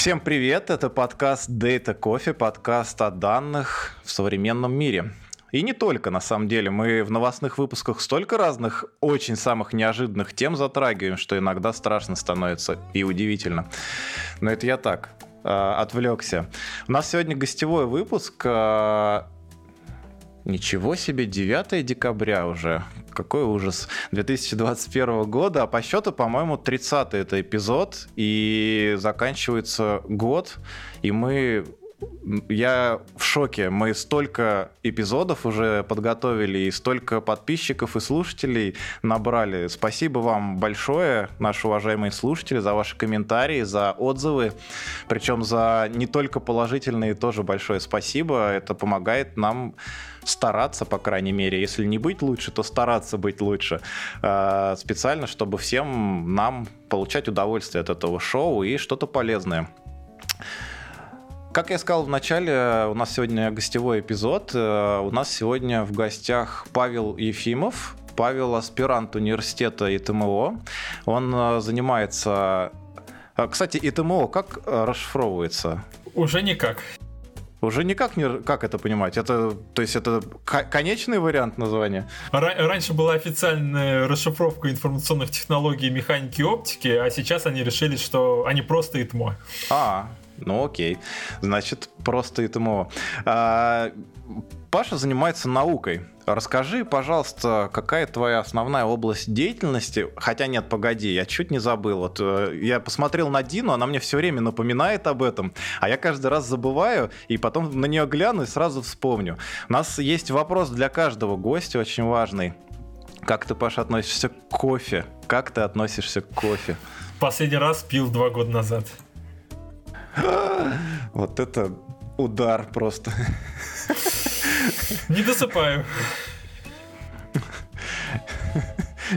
Всем привет, это подкаст Data Coffee, подкаст о данных в современном мире. И не только, на самом деле. Мы в новостных выпусках столько разных, очень самых неожиданных тем затрагиваем, что иногда страшно становится и удивительно. Но это я так, э, отвлекся. У нас сегодня гостевой выпуск. Ничего себе, 9 декабря уже. Какой ужас. 2021 года, а по счету, по-моему, 30 это эпизод, и заканчивается год, и мы я в шоке. Мы столько эпизодов уже подготовили, и столько подписчиков и слушателей набрали. Спасибо вам большое, наши уважаемые слушатели, за ваши комментарии, за отзывы. Причем за не только положительные тоже большое спасибо. Это помогает нам стараться, по крайней мере, если не быть лучше, то стараться быть лучше, а, специально, чтобы всем нам получать удовольствие от этого шоу и что-то полезное. Как я сказал в начале, у нас сегодня гостевой эпизод. Э, у нас сегодня в гостях Павел Ефимов. Павел аспирант университета ИТМО. Он э, занимается... Э, кстати, ИТМО как расшифровывается? Уже никак. Уже никак не... Как это понимать? Это, то есть это конечный вариант названия? Раньше была официальная расшифровка информационных технологий, механики и оптики, а сейчас они решили, что они просто ИТМО. А, ну окей. Значит, просто этому. А, Паша занимается наукой. Расскажи, пожалуйста, какая твоя основная область деятельности? Хотя нет, погоди, я чуть не забыл. Вот э, я посмотрел на Дину, она мне все время напоминает об этом, а я каждый раз забываю и потом на нее гляну и сразу вспомню. У нас есть вопрос для каждого гостя очень важный. Как ты, Паша, относишься к кофе? Как ты относишься к кофе? Последний раз пил два года назад. Вот это удар просто. Не досыпаю.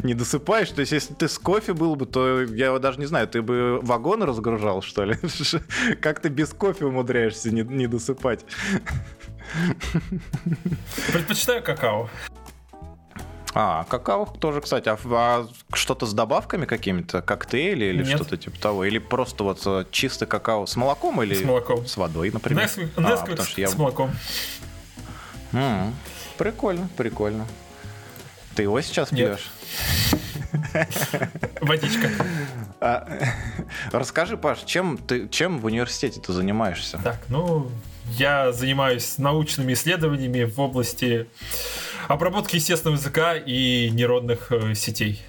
Не досыпаешь? То есть, если ты с кофе был бы, то я даже не знаю, ты бы вагон разгружал, что ли? Как ты без кофе умудряешься не, не досыпать? Предпочитаю какао. А, какао тоже, кстати. А, а что-то с добавками какими-то? Коктейли или Нет. что-то типа того? Или просто вот э, чистый какао с молоком или с, молоком. с водой, например? Nesquik, а, с, я... с молоком. М-м, прикольно, прикольно. Ты его сейчас Нет. пьешь? Водичка. А, расскажи, Паш, чем ты чем в университете ты занимаешься? Так, ну, я занимаюсь научными исследованиями в области обработки естественного языка и нейронных э, сетей.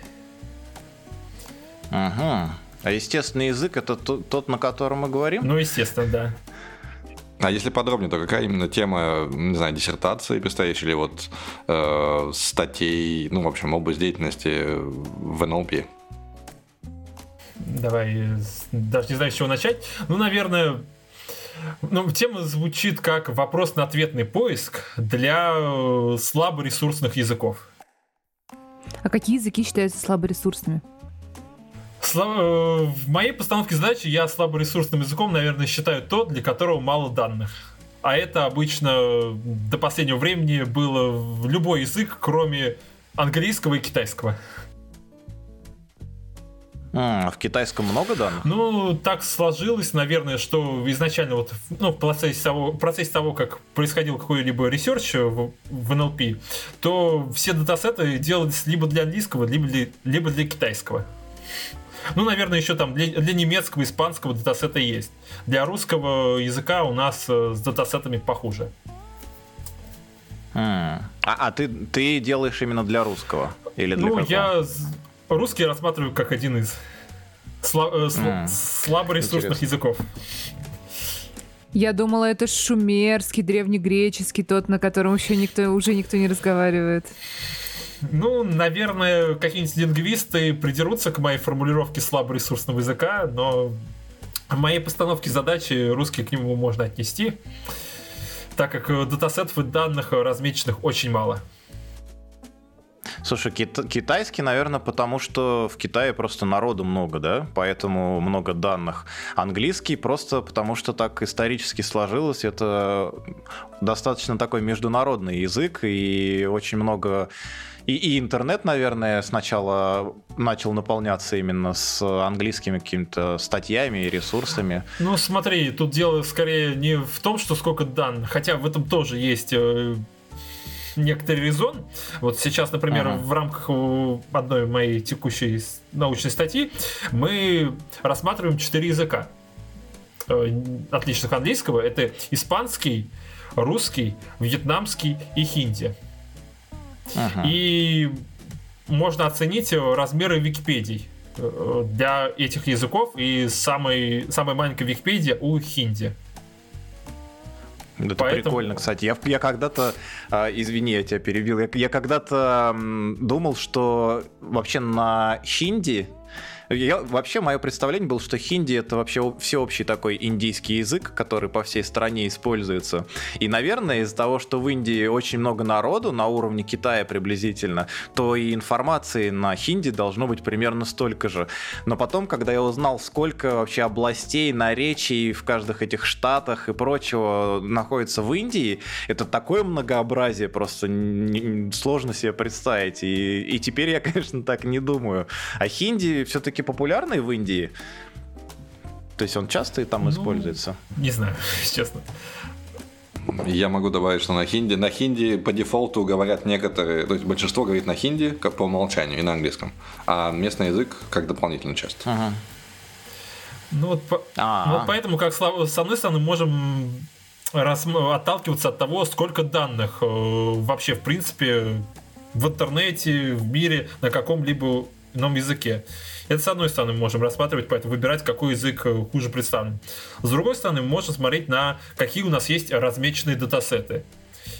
Ага. А естественный язык это тот, на котором мы говорим? Ну, естественно, да. А если подробнее, то какая именно тема, не знаю, диссертации предстоишь или вот э, статей, ну, в общем, область деятельности в НЛП? Давай, даже не знаю, с чего начать. Ну, наверное, ну, тема звучит как вопрос-на-ответный поиск для э, слаборесурсных языков. А какие языки считаются слаборесурсными? Слабо... Э, в моей постановке задачи я слаборесурсным языком, наверное, считаю тот, для которого мало данных. А это обычно до последнего времени было любой язык, кроме английского и китайского. А, в китайском много данных? Ну, так сложилось, наверное, что изначально вот ну, в процессе того, в процессе того как происходил какой-либо research в, в NLP, то все датасеты делались либо для английского, либо для, либо для китайского. Ну, наверное, еще там для, для немецкого, испанского датасета есть. Для русского языка у нас э, с датасетами похуже. А, а ты, ты делаешь именно для русского? Или для ну, какого? я русский рассматриваю как один из сла- э, mm. слаборесурсных языков. Я думала, это шумерский, древнегреческий, тот, на котором еще никто, уже никто не разговаривает. Ну, наверное, какие-нибудь лингвисты придерутся к моей формулировке слаборесурсного языка, но в моей постановке задачи русский к нему можно отнести, так как датасетов и данных размеченных очень мало. Слушай, кит- китайский, наверное, потому что в Китае просто народу много, да, поэтому много данных. Английский просто потому что так исторически сложилось, это достаточно такой международный язык, и очень много И, и интернет, наверное, сначала начал наполняться именно с английскими какими-то статьями и ресурсами. Ну, смотри, тут дело скорее не в том, что сколько данных, хотя в этом тоже есть э, некоторый резон. Вот сейчас, например, ага. в рамках одной моей текущей научной статьи мы рассматриваем четыре языка э, отличных английского. Это испанский, русский, вьетнамский и хинди. Ага. И можно оценить размеры Википедий э, для этих языков и самой, самой маленькой Википедия у хинди. Это Поэтому... прикольно, кстати. Я, я когда-то, э, извини, я тебя перебил, я, я когда-то э, думал, что вообще на хинди я, вообще, мое представление было, что хинди это вообще всеобщий такой индийский язык, который по всей стране используется. И, наверное, из-за того, что в Индии очень много народу на уровне Китая приблизительно, то и информации на хинди должно быть примерно столько же. Но потом, когда я узнал, сколько вообще областей, наречий в каждых этих штатах и прочего находится в Индии, это такое многообразие, просто сложно себе представить. И, и теперь я, конечно, так не думаю. А хинди все-таки все-таки популярный в Индии? То есть он часто и там ну, используется? Не знаю, честно. Я могу добавить, что на хинди, на хинди по дефолту говорят некоторые, то есть большинство говорит на хинди, как по умолчанию, и на английском, а местный язык как дополнительная часть. Ага. Ну вот, по, ну вот поэтому, как с одной стороны, можем рас, отталкиваться от того, сколько данных э, вообще, в принципе, в интернете, в мире, на каком-либо ином языке. Это с одной стороны мы можем рассматривать, поэтому выбирать, какой язык э, хуже представлен. С другой стороны, мы можем смотреть на какие у нас есть размеченные датасеты.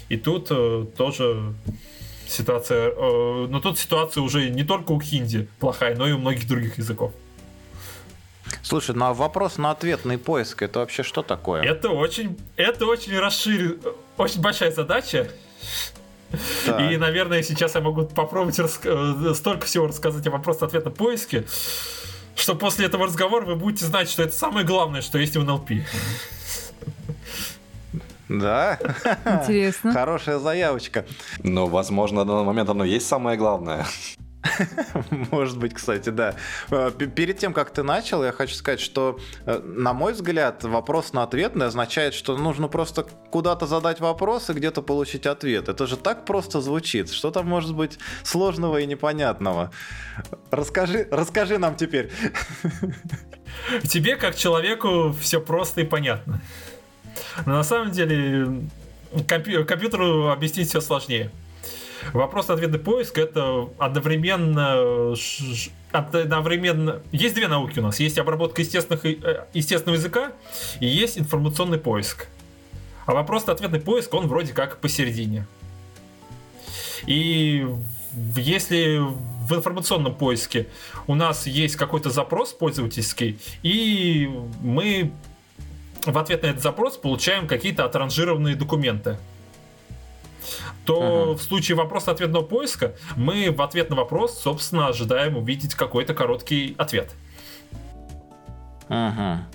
И тут э, тоже ситуация, э, но тут ситуация уже не только у хинди плохая, но и у многих других языков. Слушай, ну а вопрос на ответный поиск это вообще что такое? Это очень, это очень расширен, очень большая задача. И, наверное, сейчас я могу попробовать э, столько всего рассказать о вопрос-ответ на поиске, что после этого разговора вы будете знать, что это самое главное, что есть в НЛП. Да. Интересно. Хорошая заявочка. Но, возможно, на данный момент оно есть самое главное. Может быть, кстати, да. Э, перед тем, как ты начал, я хочу сказать, что, э, на мой взгляд, вопрос на ответный означает, что нужно просто куда-то задать вопрос и где-то получить ответ. Это же так просто звучит. Что там может быть сложного и непонятного? Расскажи, расскажи нам теперь. Тебе, как человеку, все просто и понятно. Но на самом деле компьютеру объяснить все сложнее. Вопрос-ответный поиск это одновременно одновременно... Есть две науки у нас. Есть обработка естественных, э, естественного языка и есть информационный поиск. А вопрос-ответный поиск, он вроде как посередине. И если в информационном поиске у нас есть какой-то запрос пользовательский, и мы в ответ на этот запрос получаем какие-то отранжированные документы то ага. в случае вопрос-ответного поиска мы в ответ на вопрос, собственно, ожидаем увидеть какой-то короткий ответ. Ага.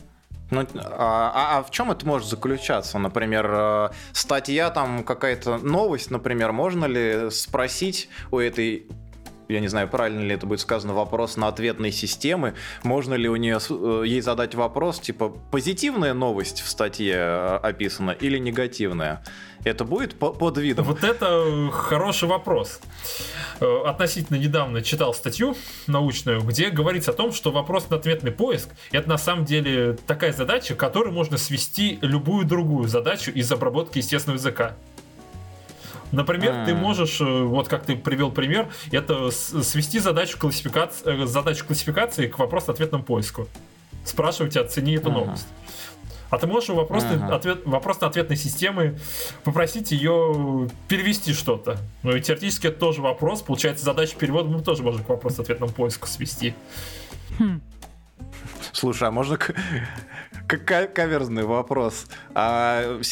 Ну, а, а, а в чем это может заключаться? Например, э, статья, там какая-то новость, например, можно ли спросить у этой я не знаю, правильно ли это будет сказано, вопрос на ответной системы. Можно ли у нее э, ей задать вопрос, типа, позитивная новость в статье э, описана или негативная? Это будет по под видом? Вот это хороший вопрос. Э, относительно недавно читал статью научную, где говорится о том, что вопрос на ответный поиск это на самом деле такая задача, которой можно свести любую другую задачу из обработки естественного языка. Например, А-а-а. ты можешь, э, вот как ты привел пример, это свести задачу классификации, э, задачу классификации к вопрос-ответному поиску. Спрашивать, оцени эту А-а-а. новость. А ты можешь у вопросной, ага. ответ, вопрос-ответной системы попросить ее перевести что-то. Ну и теоретически это тоже вопрос. Получается, задачу перевода мы тоже можем к вопрос-ответному поиску свести. Хм. Слушай, а можно к... к- каверзный вопрос? А а,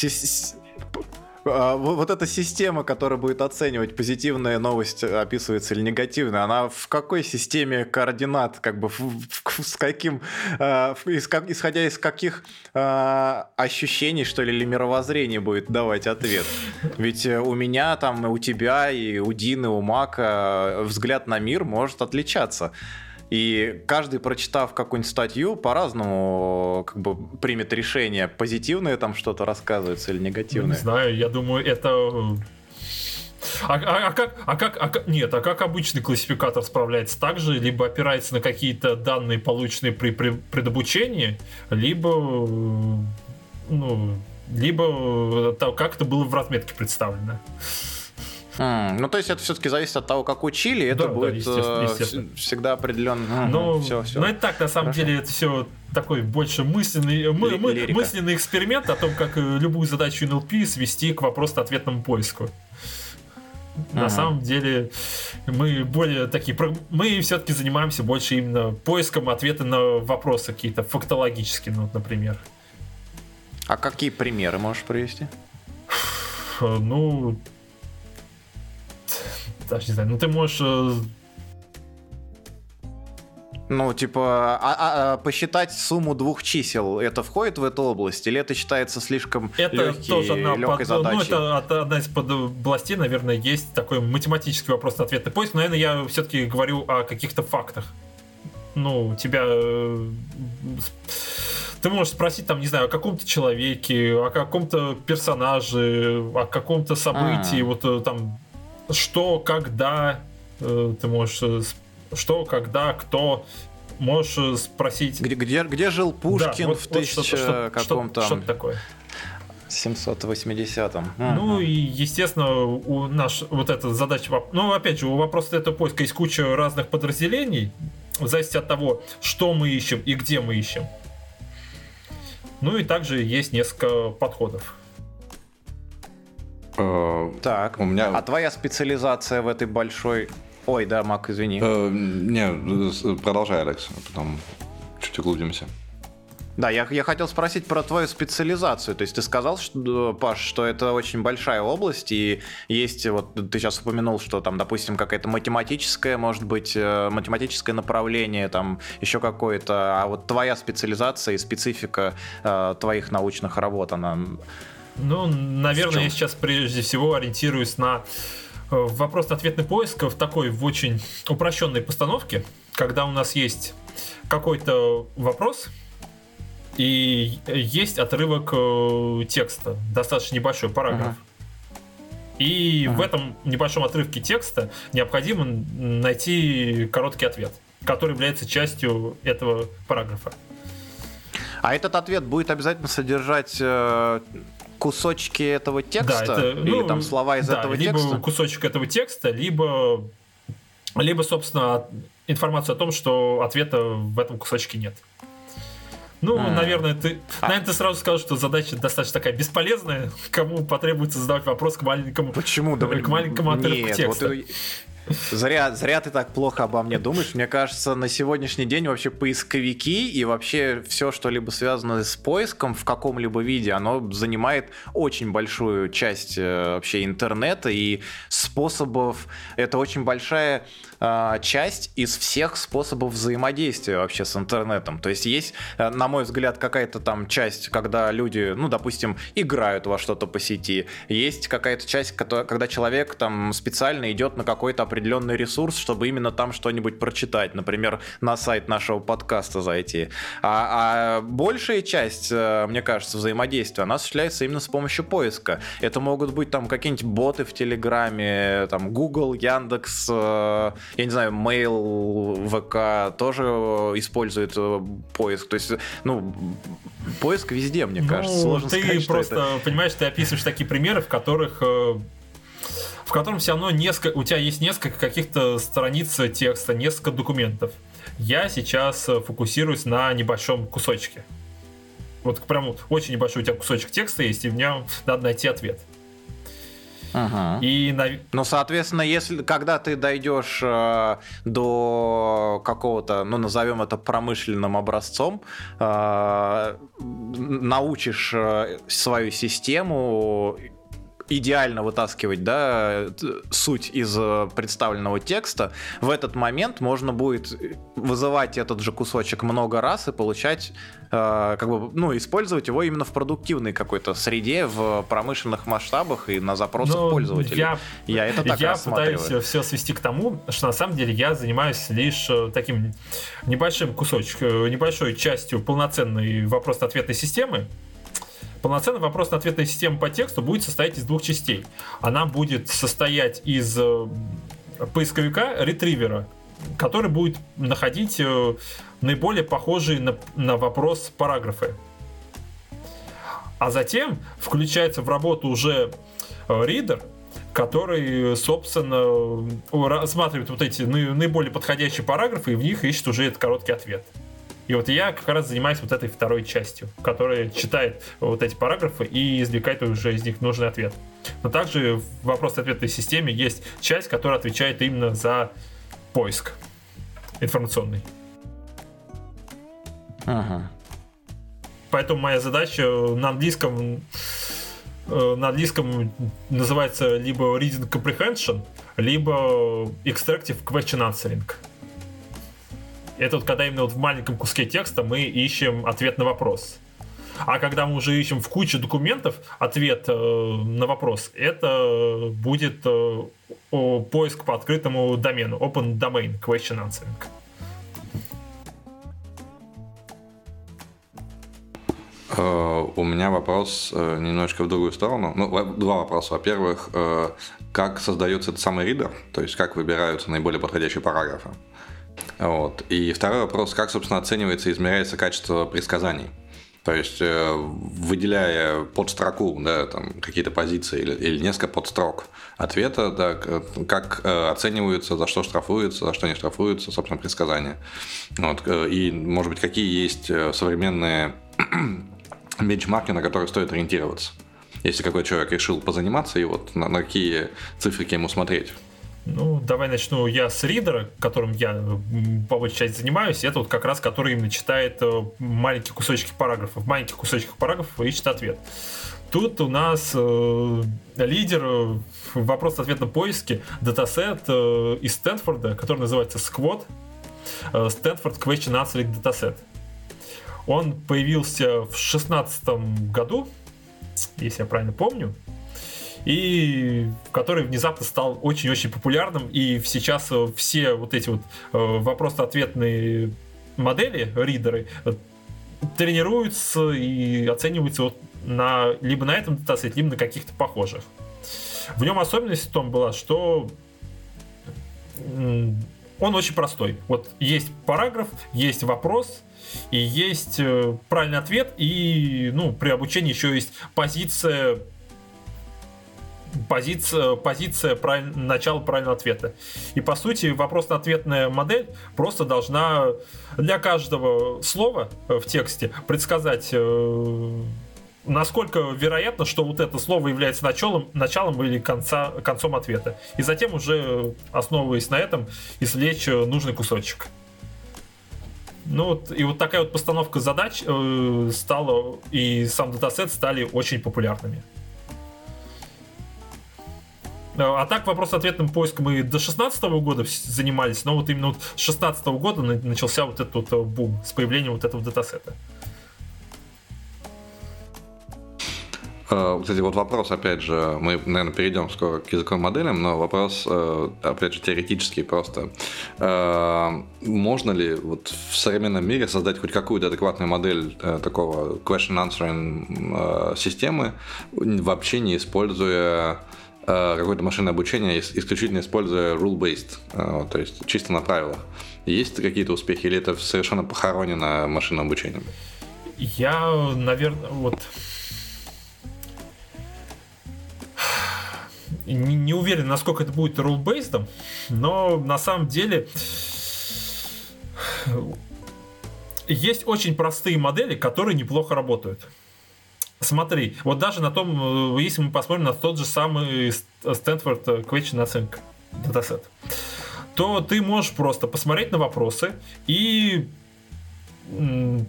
вот эта система, которая будет оценивать, позитивная новость описывается или негативная, она в какой системе координат, как бы с каким, а, исходя из каких а, ощущений, что ли, или мировоззрения будет давать ответ? Ведь э, у меня там, у тебя и у Дины, у Мака взгляд на мир может отличаться. И каждый, прочитав какую-нибудь статью, по-разному как бы примет решение, позитивное там что-то рассказывается или негативное. Не знаю, я думаю, это а, а, а, как, а, как, а как, нет, а как обычный классификатор справляется так же, либо опирается на какие-то данные, полученные при, при предобучении, либо, ну, либо как это было в разметке представлено. Mm, ну, то есть это все-таки зависит от того, как учили, это да, будет да, естественно, э, естественно. всегда определенно. Но, mm, все, все. но это так, на самом Хорошо. деле, это все такой больше мысленный, мы, мы, мысленный эксперимент о том, как э, любую задачу NLP свести к вопрос-ответному поиску. На ага. самом деле мы более такие, мы все-таки занимаемся больше именно поиском ответа на вопросы какие-то фактологические, ну, например. А какие примеры можешь привести? Ну, даже не знаю, ну ты можешь э, ну, типа, а, а, а, посчитать сумму двух чисел, это входит в эту область, или это считается слишком это легкий, тоже одна под, задачей? Ну, это одна из областей, наверное, есть такой математический вопрос ответный поиск. Но, наверное, я все-таки говорю о каких-то фактах. Ну, тебя... Э, ты можешь спросить, там, не знаю, о каком-то человеке, о каком-то персонаже, о каком-то событии, а. вот э, там что, когда, э, ты можешь э, что, когда, кто, можешь э, спросить. Где, где, где жил Пушкин да, вот, в тысяча вот каком-то... Что, что такое? 780-м. Ну и, естественно, у наш вот эта задача... Ну, опять же, у вопроса этого поиска есть куча разных подразделений, в зависимости от того, что мы ищем и где мы ищем. Ну и также есть несколько подходов. Э, так, у меня... а твоя специализация в этой большой... Ой, да, Мак, извини. Э, не, продолжай, Алекс, а потом чуть углубимся. Да, я, я хотел спросить про твою специализацию. То есть ты сказал, что, Паш, что это очень большая область, и есть, вот ты сейчас упомянул, что там, допустим, какая-то математическая, может быть, э, математическое направление, там еще какое-то, а вот твоя специализация и специфика э, твоих научных работ, она ну, наверное, я сейчас прежде всего ориентируюсь на э, вопрос-ответный поиск в такой в очень упрощенной постановке, когда у нас есть какой-то вопрос, и есть отрывок э, текста, достаточно небольшой параграф. Uh-huh. И uh-huh. в этом небольшом отрывке текста необходимо найти короткий ответ, который является частью этого параграфа. А этот ответ будет обязательно содержать э, кусочки этого текста да, это, или ну, там слова из да, этого либо текста? Либо кусочек этого текста, либо, либо, собственно, информацию о том, что ответа в этом кусочке нет. Ну, а. наверное, ты, а. наверное, ты сразу скажешь, что задача достаточно такая бесполезная. Кому потребуется задавать вопрос к маленькому, Почему? Да, к маленькому отрывку нет, текста. Вот, Зря, зря ты так плохо обо мне думаешь. Мне кажется, на сегодняшний день вообще поисковики и вообще все, что либо связано с поиском в каком-либо виде, оно занимает очень большую часть э, вообще интернета и способов. Это очень большая э, часть из всех способов взаимодействия вообще с интернетом. То есть есть, э, на мой взгляд, какая-то там часть, когда люди, ну, допустим, играют во что-то по сети. Есть какая-то часть, когда человек там специально идет на какой-то определенный ресурс, чтобы именно там что-нибудь прочитать, например, на сайт нашего подкаста зайти. А, а большая часть, э, мне кажется, взаимодействия, она осуществляется именно с помощью поиска. Это могут быть там какие-нибудь боты в Телеграме, там Google, Яндекс, э, я не знаю, Mail, ВК тоже использует э, поиск. То есть, ну, поиск везде, мне ну, кажется. Сложно ты сказать, просто, это... понимаешь, ты описываешь такие примеры, в которых в котором все равно несколько, у тебя есть несколько каких-то страниц текста, несколько документов. Я сейчас э, фокусируюсь на небольшом кусочке. Вот прям очень небольшой у тебя кусочек текста есть, и в нем надо найти ответ. Ага. И на... Ну, соответственно, если когда ты дойдешь э, до какого-то, ну, назовем это промышленным образцом, э, научишь э, свою систему идеально вытаскивать, да, суть из э, представленного текста, в этот момент можно будет вызывать этот же кусочек много раз и получать, э, как бы, ну, использовать его именно в продуктивной какой-то среде, в промышленных масштабах и на запросах Но пользователей. Я, я это так Я пытаюсь все свести к тому, что на самом деле я занимаюсь лишь э, таким небольшим кусочком, небольшой частью полноценной вопрос-ответной системы, Полноценная вопрос-ответная система по тексту будет состоять из двух частей. Она будет состоять из э, поисковика, ретривера, который будет находить э, наиболее похожие на, на вопрос параграфы. А затем включается в работу уже ридер, который, собственно, рассматривает вот эти наиболее подходящие параграфы и в них ищет уже этот короткий ответ. И вот я как раз занимаюсь вот этой второй частью, которая читает вот эти параграфы и извлекает уже из них нужный ответ. Но также в вопрос-ответной системе есть часть, которая отвечает именно за поиск информационный. Ага. Поэтому моя задача на английском э, на английском называется либо reading comprehension, либо extractive question answering. Это вот когда именно вот в маленьком куске текста мы ищем ответ на вопрос. А когда мы уже ищем в куче документов ответ э, на вопрос, это будет э, поиск по открытому домену, Open Domain Question Answering. Э, у меня вопрос э, немножечко в другую сторону. Ну, два вопроса. Во-первых, э, как создается этот самый ридер, то есть как выбираются наиболее подходящие параграфы. Вот. И второй вопрос, как, собственно, оценивается и измеряется качество предсказаний. То есть, э, выделяя под строку да, там, какие-то позиции или, или несколько подстрок ответа, да, как э, оцениваются, за что штрафуются, за что не штрафуются, собственно, предсказания. Вот. Э, и, может быть, какие есть современные бенчмарки, на которые стоит ориентироваться. Если какой человек решил позаниматься, и вот на, на какие цифрики ему смотреть. Ну, давай начну я с ридера, которым я по большей части занимаюсь. Это вот как раз, который именно читает э, маленькие кусочки параграфов. В маленьких кусочках параграфов ищет ответ. Тут у нас э, лидер в вопрос-ответном поиске датасет э, из Стэнфорда, который называется Squad. Э, Stanford Question Answering Dataset. Он появился в 2016 году, если я правильно помню и который внезапно стал очень-очень популярным, и сейчас э, все вот эти вот э, вопрос-ответные модели, ридеры, э, тренируются и оцениваются вот на, либо на этом датасете, либо на каких-то похожих. В нем особенность в том была, что он очень простой. Вот есть параграф, есть вопрос, и есть правильный ответ, и ну, при обучении еще есть позиция позиция, позиция правиль, начала правильного ответа. И по сути вопрос-ответная модель просто должна для каждого слова в тексте предсказать э, насколько вероятно, что вот это слово является началом, началом или конца, концом ответа. И затем уже, основываясь на этом, извлечь нужный кусочек. Ну вот, и вот такая вот постановка задач э, стала, и сам датасет стали очень популярными. А так вопрос-ответным поиском мы до 16 года занимались, но вот именно вот с 16 года начался вот этот вот э, бум с появлением вот этого датасета. Кстати, вот вопрос, опять же, мы, наверное, перейдем скоро к языковым моделям, но вопрос, э, опять же, теоретический просто. Можно ли вот в современном мире создать хоть какую-то адекватную модель э, такого question answering системы, вообще не используя Э, какое-то машинное обучение, исключительно используя rule-based, э, то есть чисто на правилах. Есть какие-то успехи или это совершенно похоронено машинным обучением? Я, наверное, вот не, не уверен, насколько это будет rule-based, но на самом деле есть очень простые модели, которые неплохо работают. Смотри, вот даже на том, э, если мы посмотрим на тот же самый Stanford Question Answering датасет, то ты можешь просто посмотреть на вопросы и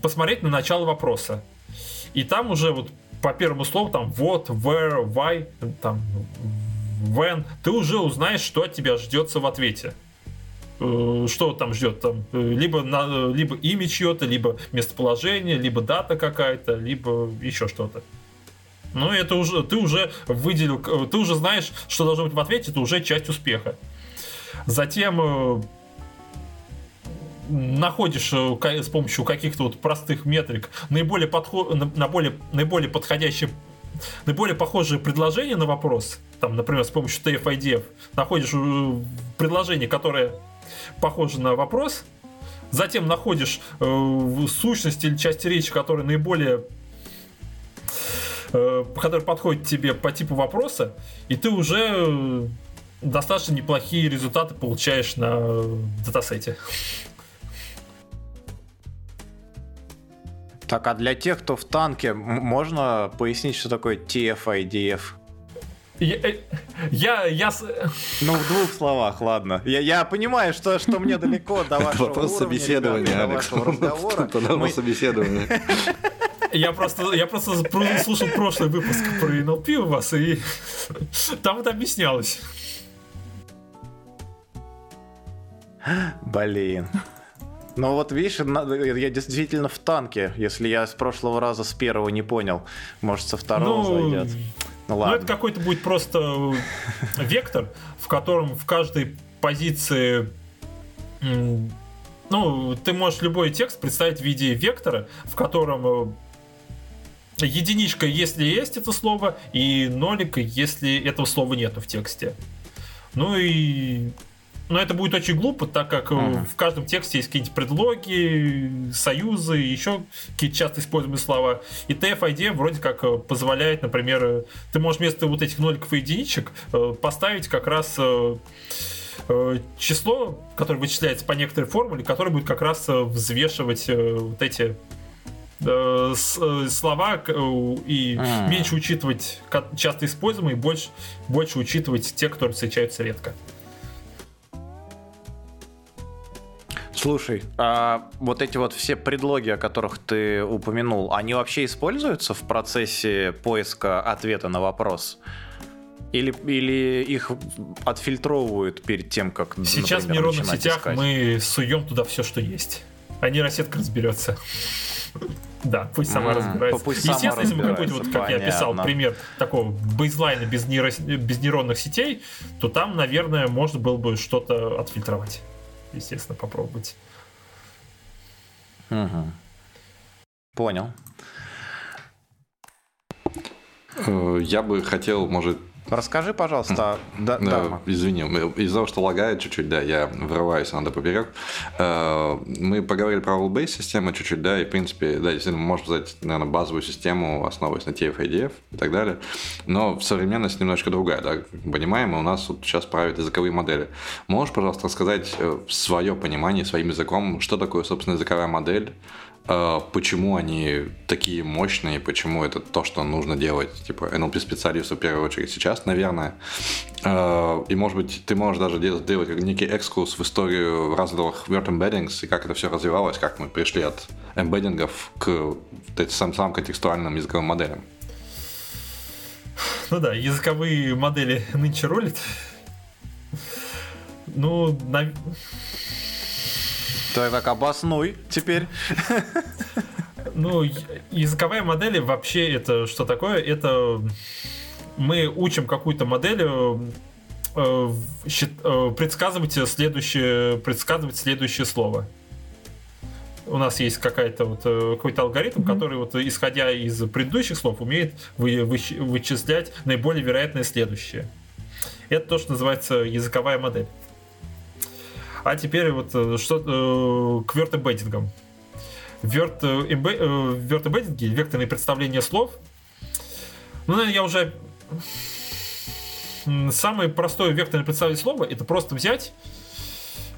посмотреть на начало вопроса. И там уже вот по первому слову, там, what, where, why, там, when, ты уже узнаешь, что от тебя ждется в ответе. Э, что там ждет? Там, э, либо, на, либо имя чье-то, либо местоположение, либо дата какая-то, либо еще что-то. Ну, это уже, ты уже выделил, ты уже знаешь, что должно быть в ответе, это уже часть успеха. Затем находишь с помощью каких-то вот простых метрик наиболее, подход, на более, наиболее подходящее наиболее похожее предложение на вопрос, там, например, с помощью TF-IDF, находишь э, предложение, которое похоже на вопрос, затем находишь э, сущность или часть речи, которая наиболее э, который подходит тебе по типу вопроса, и ты уже э, достаточно неплохие результаты получаешь на датасете. Так, а для тех, кто в танке, можно пояснить, что такое TF-IDF? Я, э, я, я... Ну, в двух словах, ладно. Я, я понимаю, что, что мне далеко до вашего Вопрос уровня, собеседования, ребята, Алекс. до разговора. Мы- собеседование. Я просто, я просто про- слушал прошлый выпуск про NLP у вас, и там это объяснялось. Блин. Ну вот видишь, я действительно в танке. Если я с прошлого раза с первого не понял, может со второго Ну, зайдет. Ну Ну, ладно. это какой-то будет просто вектор, в котором в каждой позиции ну, ты можешь любой текст представить в виде вектора, в котором э, единичка, если есть это слово, и нолик, если этого слова нету в тексте. Ну и... Но это будет очень глупо, так как Мгм. в каждом тексте есть какие-нибудь предлоги, союзы, еще какие-то часто используемые слова. И TF-ID вроде как э, позволяет, например, э, ты можешь вместо вот этих ноликов и единичек поставить как раз число, которое вычисляется по некоторой формуле, которое будет как раз взвешивать вот эти слова и М. меньше учитывать часто используемые, больше, больше учитывать те, которые встречаются редко. Слушай, а вот эти вот все предлоги, о которых ты упомянул, они вообще используются в процессе поиска ответа на вопрос? Или, или их отфильтровывают перед тем, как Сейчас в например, нейронных начинать сетях искать? мы суем туда все, что есть. А нейросетка разберется. Да, пусть сама разбирается. пусть сама Естественно, если бы какой-то, вот, как я описал, пример такого бейзлайна без, нейро- без нейронных сетей, то там, наверное, можно было бы что-то отфильтровать. Естественно, попробовать. Мгм. Понял. Э, Я бы хотел, может, Расскажи, пожалуйста, да, Да, извини, из-за того, что лагает чуть-чуть, да, я врываюсь надо поперек. Э, Мы поговорили про role-based системы чуть-чуть, да, и, в принципе, да, действительно, можно создать, наверное, базовую систему, основываясь на TF, IDF и так далее. Но современность немножко другая, да, понимаем, и у нас вот сейчас правят языковые модели. Можешь, пожалуйста, рассказать свое понимание, своим языком, что такое, собственно, языковая модель, э, почему они такие мощные, почему это то, что нужно делать, типа NLP-специалисту в первую очередь сейчас, наверное. Э, И, может быть, ты можешь даже дел- сделать как некий экскурс в историю разных word embeddings и как это все развивалось, как мы пришли от эмбеддингов к самым, самым контекстуальным языковым моделям. Ну да, языковые модели нынче рулят. Ну, на- Так, так, обоснуй теперь. Ну, я- языковая модель вообще это что такое? Это мы учим какую-то модель э, э, э, предсказывать следующее, предсказывать следующее слово. У нас есть какая-то вот какой-то алгоритм, который вот исходя из предыдущих слов умеет вы- выщ- вычислять наиболее вероятное следующее. Это то, что называется языковая модель. А теперь вот э, что э, к вертебеддингам. Верт, эмбе- э, вертебеддинги, векторные представления слов. Ну, наверное, я уже... Самое простое векторное представление слова это просто взять,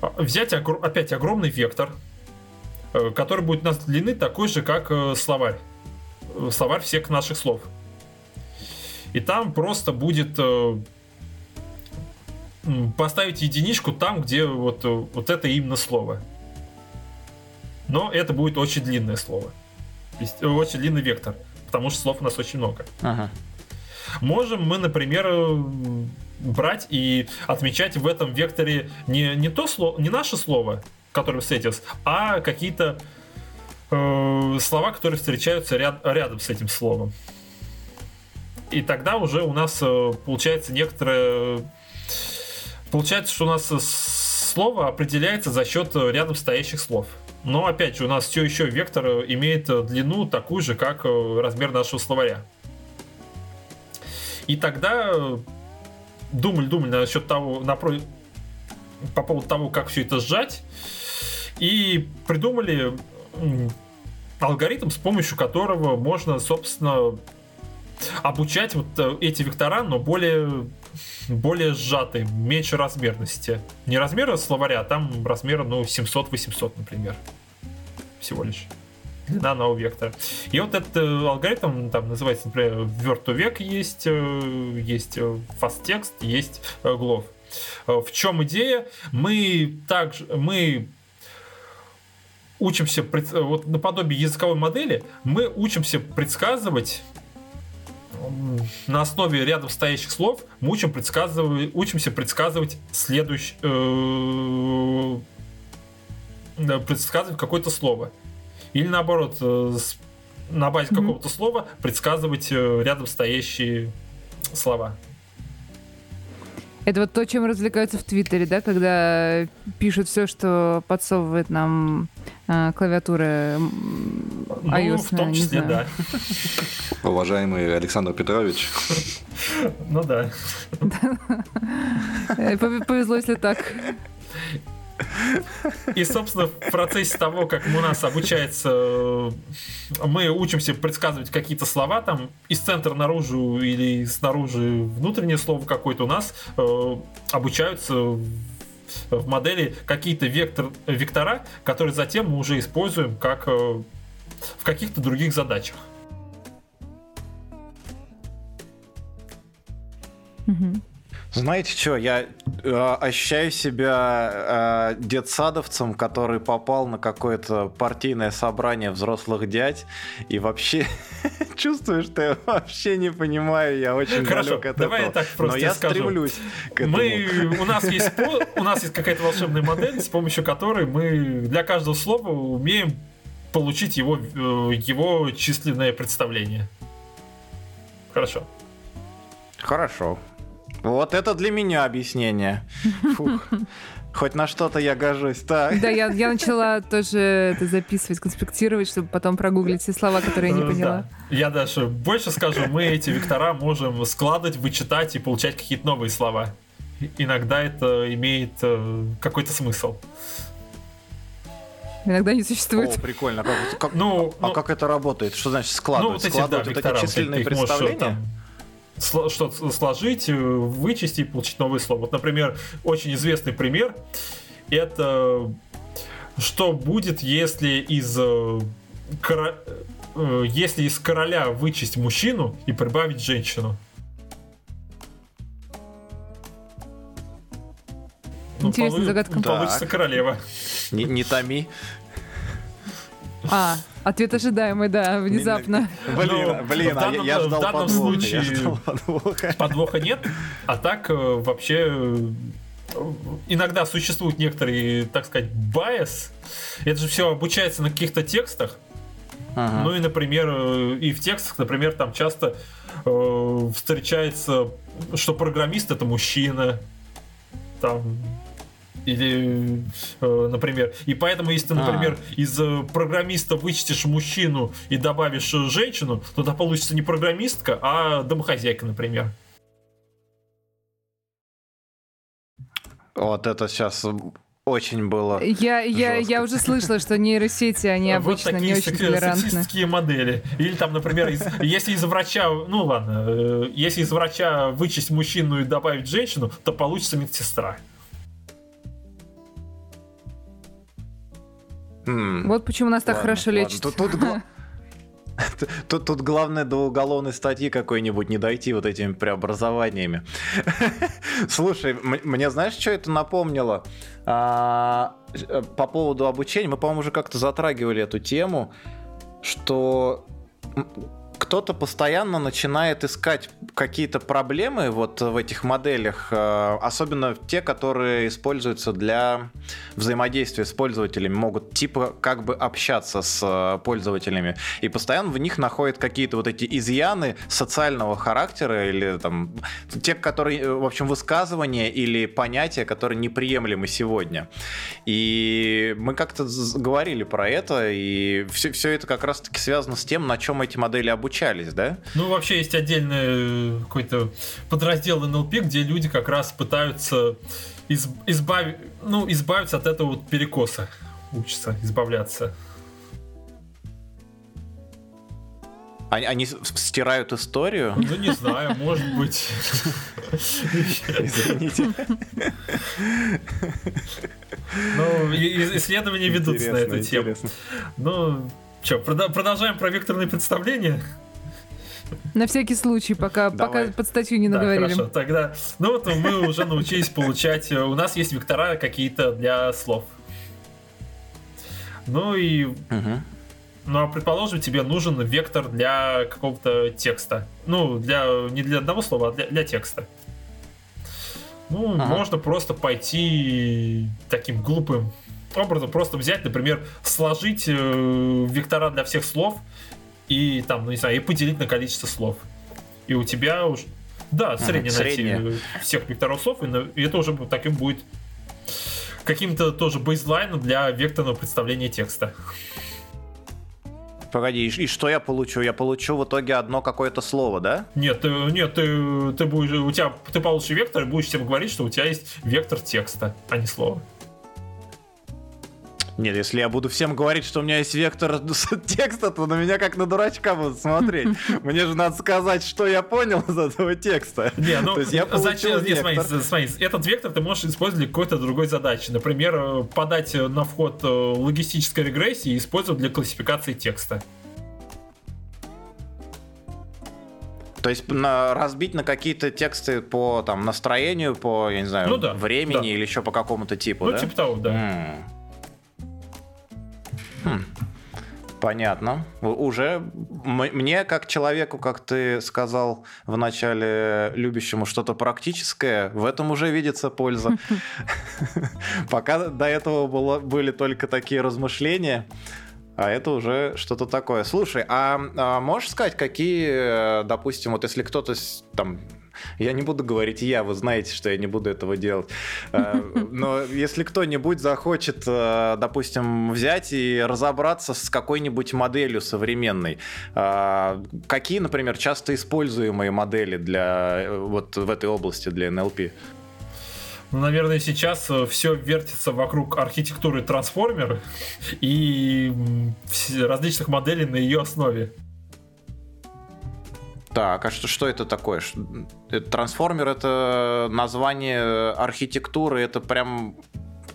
а, взять опять огромный вектор, который будет у нас длины такой же, как словарь. Словарь всех наших слов. И там просто будет поставить единичку там, где вот, вот это именно слово. Но это будет очень длинное слово. Э, очень длинный вектор. потому что слов у нас очень много. Ага. Можем мы, например, э, брать и отмечать в этом векторе не, не, то слово, не наше слово, которое встретилось, а какие-то э, слова, которые встречаются ряд, рядом с этим словом. И тогда уже у нас э, получается некоторое... Получается, что у нас слово определяется за счет рядом стоящих слов. Но опять же, у нас все еще вектор имеет длину такую же, как размер нашего словаря. И тогда думали, думали насчет того, напротив, по поводу того, как все это сжать, и придумали алгоритм, с помощью которого можно, собственно, обучать вот э, эти вектора, но более, более сжатые, меньше размерности. Не размера словаря, а там размера, ну, 700-800, например. Всего лишь длина одного вектора. И вот этот э, алгоритм там называется, например, вверх век есть, э, есть э, fast есть глов. В чем идея? Мы также мы учимся вот наподобие языковой модели мы учимся предсказывать на основе рядом стоящих слов мы учим предсказывать, учимся предсказывать следующее э, предсказывать какое-то слово. Или наоборот, э, на базе mm-hmm. какого-то слова предсказывать э, рядом стоящие слова. Это вот то, чем развлекаются в Твиттере, да, когда пишут все, что подсовывает нам э, клавиатура iOS. Ну, в том числе, да. Уважаемый Александр Петрович. Ну да. Э, повезло, если так. И, собственно, в процессе того, как у нас обучается, мы учимся предсказывать какие-то слова там из центра наружу или снаружи внутреннее слово какое-то у нас э, обучаются в модели какие-то вектор, вектора, которые затем мы уже используем как э, в каких-то других задачах. Угу. Знаете что, я э, ощущаю себя э, детсадовцем, который попал на какое-то партийное собрание взрослых дядь и вообще чувствую, что я вообще не понимаю, я очень Хорошо, далек от давай этого. я так просто Но я скажу. стремлюсь к этому. Мы, у, нас есть, у нас есть какая-то волшебная модель, с помощью которой мы для каждого слова умеем получить его, э, его численное представление. Хорошо. Хорошо. Вот это для меня объяснение. Фух. Хоть на что-то я гожусь. Так. Да, я, я начала тоже это записывать, конспектировать, чтобы потом прогуглить все слова, которые я не поняла. Да. Я даже больше скажу, мы эти вектора можем складывать, вычитать и получать какие-то новые слова. Иногда это имеет э, какой-то смысл. Иногда не существует. О, прикольно. Как, как, ну, а ну, как это работает? Что значит складывать? Ну, вот эти, складывать да, вот вектора, эти численные представления? Можешь, там, что-то сложить, э, вычесть и получить новые слова. Вот, например, очень известный пример это что будет, если из э, кора... Э, если из короля вычесть мужчину и прибавить женщину. Ну, Интересная полу... загадка. Получится королева. Не, не томи. А, ответ ожидаемый, да, внезапно. Блин, Ну, блин, в а данном- я в ждал данном подвоха, я случае- ждал подвоха. Подвоха нет, а так э, вообще э, иногда существует некоторый, так сказать, байс. Это же все обучается на каких-то текстах. Ага. Ну и, например, э, и в текстах, например, там часто э, встречается, что программист это мужчина. Там или, э, например, и поэтому, если ты, например, из э, программиста вычтешь мужчину и добавишь э, женщину, то тогда получится не программистка, а домохозяйка, например. Вот это сейчас очень было. Я, я, Жестко. я уже слышала, что нейросети, они вот обычно такие не очень толерантны. статистические модели. Или там, например, из- если из врача, ну ладно, э, если из врача вычесть мужчину и добавить женщину, то получится медсестра. М, Вот почему нас так ладно, хорошо ладно. лечат. Тут, тут Тут, тут главное до уголовной статьи какой-нибудь не дойти вот этими преобразованиями. Слушай, мне знаешь, что это напомнило? А, э, по поводу обучения, мы, по-моему, уже как-то затрагивали эту тему, что кто-то постоянно начинает искать какие-то проблемы вот в этих моделях, э, особенно те, которые используются для взаимодействия с пользователями, могут типа как бы общаться с э, пользователями, и постоянно в них находят какие-то вот эти изъяны социального характера или там те, которые, в общем, высказывания или понятия, которые неприемлемы сегодня. И мы как-то говорили про это, и все, все это как раз-таки связано с тем, на чем эти модели обучались, да? Ну, вообще есть отдельный э, какой-то подраздел NLP, где люди как раз пытаются из, избав... ну, избавиться от этого вот перекоса. Учатся избавляться. Они, они стирают историю? Ну, не знаю, может быть. Извините. Ну, исследования ведутся на эту тему. Ну, что, продолжаем про векторные представления? На всякий случай, пока, пока под статью не наговорили. Да, хорошо, тогда... Ну вот мы уже научились получать... Э, у нас есть вектора какие-то для слов. Ну и... Угу. Ну а предположим, тебе нужен вектор для какого-то текста. Ну, для не для одного слова, а для, для текста. Ну, ага. можно просто пойти таким глупым образом, просто взять, например, сложить э, вектора для всех слов и там, ну не знаю, и поделить на количество слов. И у тебя уже... Да, среднее ага, найти среднее. всех векторов слов, и, и это уже таким будет каким-то тоже бейзлайном для векторного представления текста. Погоди, и, что я получу? Я получу в итоге одно какое-то слово, да? Нет, ты, нет, ты, ты будешь, у тебя, ты получишь вектор и будешь всем говорить, что у тебя есть вектор текста, а не слова. Нет, если я буду всем говорить, что у меня есть вектор текста, то на меня как на дурачка будут смотреть. Мне же надо сказать, что я понял из этого текста. Не, ну, то есть я зачем, не, смотри, смотри, этот вектор ты можешь использовать для какой-то другой задачи. Например, э, подать на вход э, логистической регрессии и использовать для классификации текста. То есть на, разбить на какие-то тексты по там настроению, по, я не знаю, ну, да, времени да. или еще по какому-то типу, ну, да? типа того, да. М-м. Хм. Понятно. Уже мне, как человеку, как ты сказал в начале, любящему что-то практическое, в этом уже видится польза. Пока до этого было, были только такие размышления, а это уже что-то такое. Слушай, а, а можешь сказать, какие, допустим, вот если кто-то там я не буду говорить я, вы знаете, что я не буду этого делать. Э, но если кто-нибудь захочет, э, допустим, взять и разобраться с какой-нибудь моделью современной, э, какие, например, часто используемые модели для вот в этой области для NLP? Ну, наверное, сейчас все вертится вокруг архитектуры трансформера и различных моделей на ее основе. Так, а что, что это такое? Трансформер это название архитектуры, это прям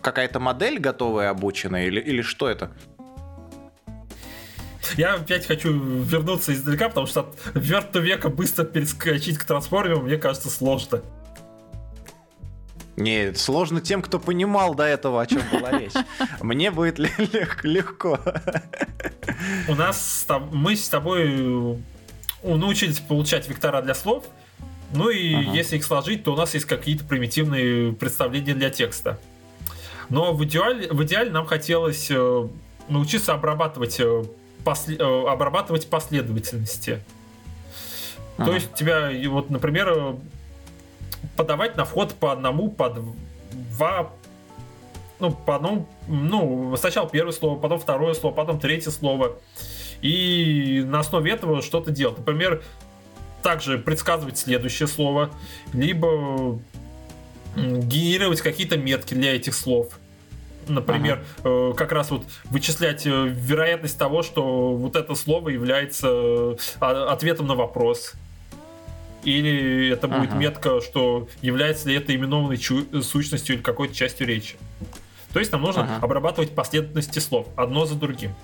какая-то модель готовая, обученная, или, или что это? Я опять хочу вернуться издалека, потому что от верту века быстро перескочить к трансформеру, мне кажется, сложно. Нет, сложно тем, кто понимал до этого, о чем была речь. Мне будет легко. У нас мы с тобой научились получать вектора для слов, ну и ага. если их сложить, то у нас есть какие-то примитивные представления для текста. Но в идеале, в идеале нам хотелось э, научиться обрабатывать, э, после, э, обрабатывать последовательности. Ага. То есть тебя, вот, например, подавать на вход по одному, по два, ну, по одному, ну, сначала первое слово, потом второе слово, потом третье слово и на основе этого что-то делать. Например, также предсказывать следующее слово, либо генерировать какие-то метки для этих слов. Например, ага. э, как раз вот вычислять э, вероятность того, что вот это слово является э, ответом на вопрос. Или это будет ага. метка, что является ли это именованной чу- сущностью или какой-то частью речи. То есть нам нужно ага. обрабатывать последовательности слов одно за другим.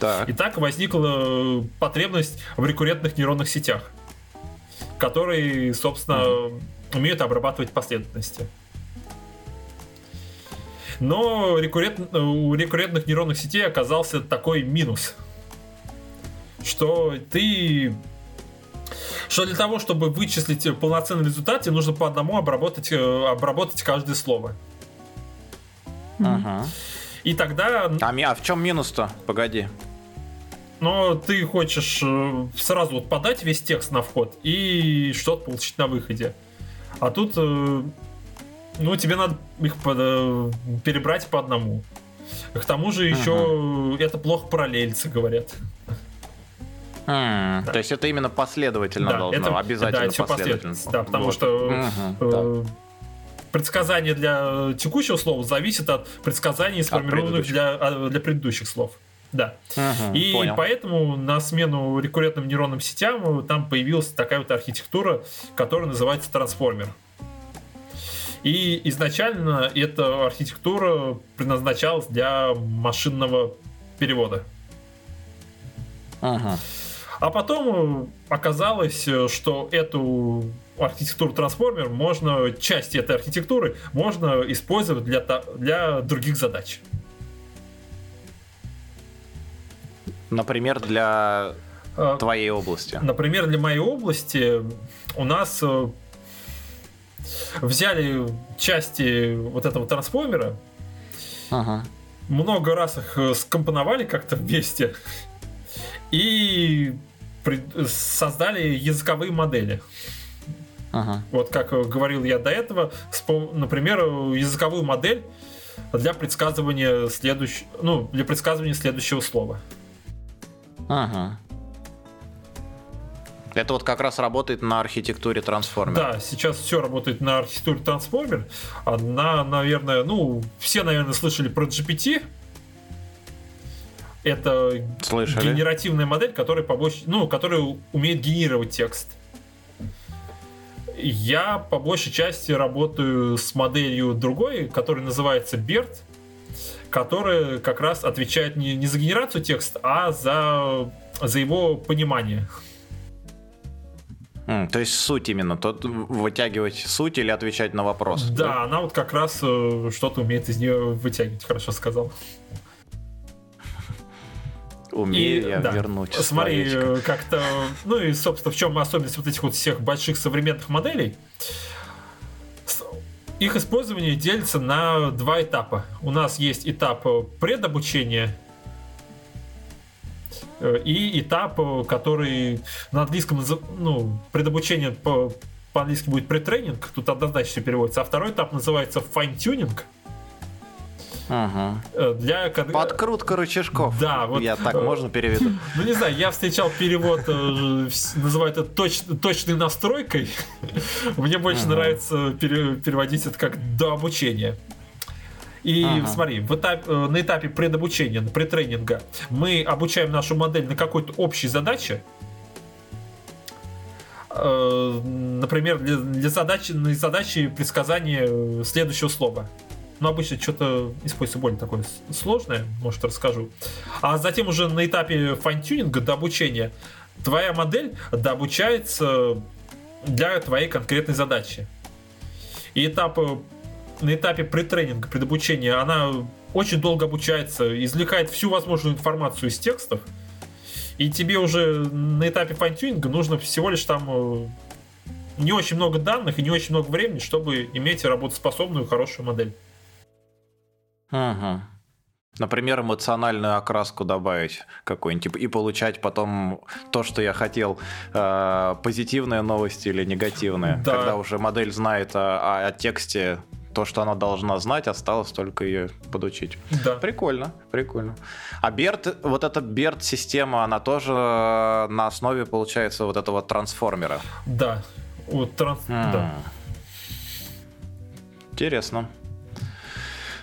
Так. И так возникла потребность в рекуррентных нейронных сетях, которые, собственно, угу. умеют обрабатывать последовательности. Но рекуррент, у рекуррентных нейронных сетей оказался такой минус, что ты что для того, чтобы вычислить полноценный результат, тебе нужно по одному обработать, э, обработать каждое слово. Ага. И тогда... А, а в чем минус-то? Погоди. Но ты хочешь э, сразу вот подать весь текст на вход и что-то получить на выходе. А тут, э, ну, тебе надо их э, перебрать по одному. К тому же еще это плохо параллельцы говорят. М, То есть это именно последовательно Да, должно, это- обязательно да, последовательно. да, потому Вот. что, Мгм, Э, Предсказание для текущего слова зависит от предсказаний, сформированных для, а, для предыдущих слов. Да. Мгм, И понял. поэтому на смену рекуррентным нейронным сетям э, там появилась такая вот архитектура, которая называется трансформер. И изначально эта архитектура предназначалась для машинного перевода. Мгм. А потом э, оказалось, э, что эту архитектуру трансформер можно, часть этой архитектуры можно использовать для, для других задач. Например, для Э, твоей области. Например, для моей области у нас э, взяли части вот этого трансформера, Ага. много раз их э, скомпоновали как-то вместе и создали языковые модели. Ага. Вот как говорил я до этого, например, языковую модель для предсказывания следующего, ну, для предсказывания следующего слова. Ага. Это вот как раз работает на архитектуре трансформера. Да, сейчас все работает на архитектуре трансформер. Одна, наверное, ну, все, наверное, слышали про GPT. Это Слышали? генеративная модель, которая побольше, ну, которая умеет генерировать текст. Я по большей части работаю с моделью другой, которая называется BERT, которая как раз отвечает не, не за генерацию текста, а за, за его понимание. М, то есть суть именно, тот вытягивать суть или отвечать на вопрос. Да, она вот как раз э, что-то умеет из нее вытягивать, хорошо сказал. Умею я да, вернуть Смотри, э, как-то. Ну и, собственно, в чем особенность вот этих вот всех больших современных моделей? Их использование делится на два этапа. У нас есть этап э, предобучения э, и этап, который на английском, ну, предобучение по, по-английски будет претренинг, тут однозначно все переводится, а второй этап называется fine-tuning, Ага. э, для... Подкрутка рычажков. Да, вот, Я так э, можно переведу? Ну, не знаю, я встречал перевод, э, называют это точ- точной настройкой. Мне больше нравится пере- переводить это как до обучения. И Ага. смотри, в этап- на этапе предобучения, претренинга, мы обучаем нашу модель на какой-то общей задаче. Например, для, для задачи, на задачи предсказания следующего слова. Ну, обычно что-то используется более такое сложное, может, расскажу. А затем уже на этапе файн-тюнинга до обучения твоя модель дообучается для твоей конкретной задачи. И этап, э, на этапе претренинга, предобучения, она очень долго обучается, извлекает всю возможную информацию из текстов, и тебе уже на этапе файн-тюнинга нужно всего лишь там э, не очень много данных и не очень много времени, чтобы иметь работоспособную хорошую модель. Ага. Например, эмоциональную окраску добавить какой-нибудь и получать потом то, что я хотел, э, позитивные новости или негативные. Да. Когда уже модель знает о, о- о тексте то, что она должна знать, осталось только ее подучить. Да. Прикольно, прикольно. А Берт, вот эта Берт-система, она тоже э, на основе, получается, вот этого трансформера. Да. Вот транс... Да. М. Интересно.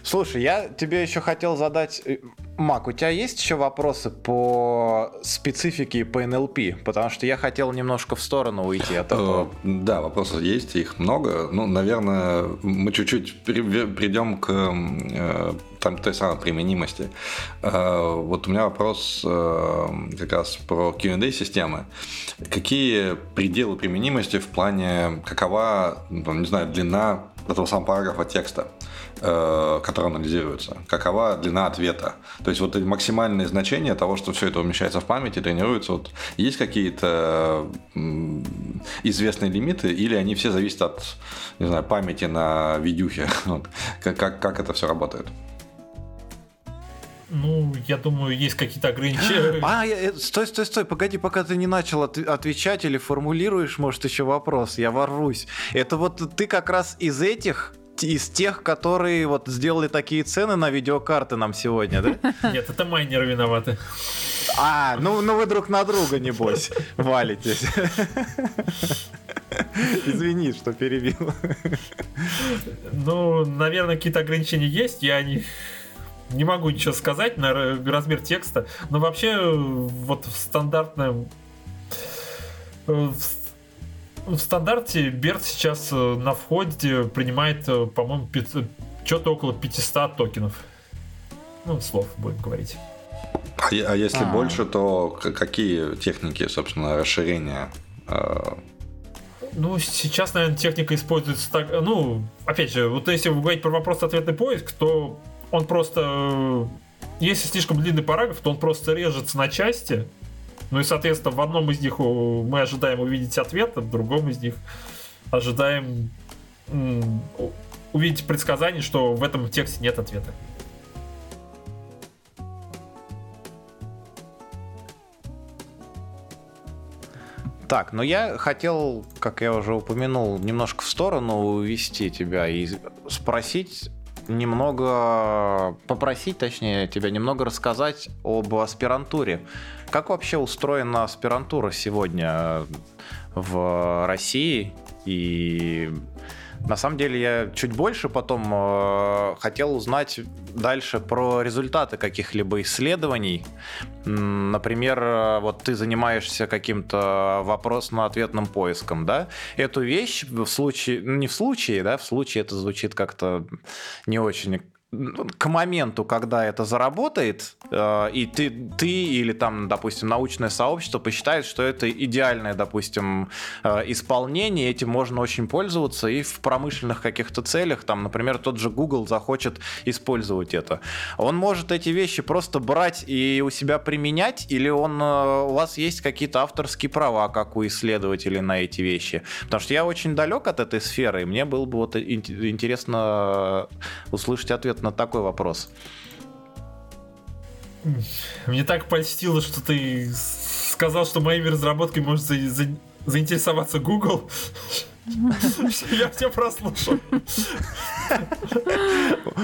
Слушай, я тебе еще хотел задать... э, Мак, у тебя есть еще вопросы по специфике по НЛП? Потому что я хотел немножко в сторону уйти от этого. Э, Да, вопросов есть, их много. Ну, наверное, мы чуть-чуть при- придем к э, там, той самой применимости. Вот у меня вопрос как раз про Q&A системы. Какие пределы применимости в плане, какова, ну, не знаю, длина этого самого параграфа текста? Э, которая анализируется, какова длина ответа. То есть вот максимальное значение того, что все это умещается в памяти, тренируется. Вот есть какие-то известные лимиты, или они все зависят от, не знаю, памяти на видюхе? Вот. Как, как, как это все работает? Ну, я думаю, есть какие-то ограничения. А, я, э, стой, стой, стой, погоди, пока ты не начал от, отвечать или формулируешь, может, еще вопрос, я ворвусь. Это вот ты как раз из этих из тех, которые вот сделали такие цены на видеокарты нам сегодня, да? Нет, это майнеры виноваты. А, ну, ну вы друг на друга, небось, валитесь. Извини, что перебил. Ну, наверное, какие-то ограничения есть. Я не, не могу ничего сказать на размер текста. Но вообще, вот в стандартном... В в стандарте Берт сейчас э, на входе принимает, э, по-моему, что-то около 500 токенов. Ну, слов будем говорить. А, а если А-а-а. больше, то какие техники, собственно, расширения? Э? Ну, сейчас, наверное, техника используется так... Ну, опять же, вот если вы говорите про вопрос-ответный поиск, то он просто... Если слишком длинный параграф, то он просто режется на части, ну и, соответственно, в одном из них мы ожидаем увидеть ответ, а в другом из них ожидаем увидеть предсказание, что в этом тексте нет ответа. Так, но я хотел, как я уже упомянул, немножко в сторону увести тебя и спросить немного, попросить, точнее, тебя немного рассказать об аспирантуре. Как вообще устроена аспирантура сегодня в России? И на самом деле я чуть больше потом э, хотел узнать дальше про результаты каких-либо исследований. Например, э, вот ты занимаешься каким-то вопросно-ответным поиском, да? Эту вещь в случае, ну, не в случае, да, в случае это звучит как-то не очень к моменту, когда это заработает, э, и ты, ты или там, допустим, научное сообщество посчитает, что это идеальное, допустим, э, исполнение, этим можно очень пользоваться и в промышленных каких-то целях, там, например, тот же Google захочет использовать это. Он может эти вещи просто брать и у себя применять, или он, э, у вас есть какие-то авторские права, как у исследователей на эти вещи? Потому что я очень далек от этой сферы, и мне было бы вот интересно услышать ответ на такой вопрос? Мне так польстило, что ты сказал, что моими разработками может за, за, заинтересоваться Google. Я все прослушал.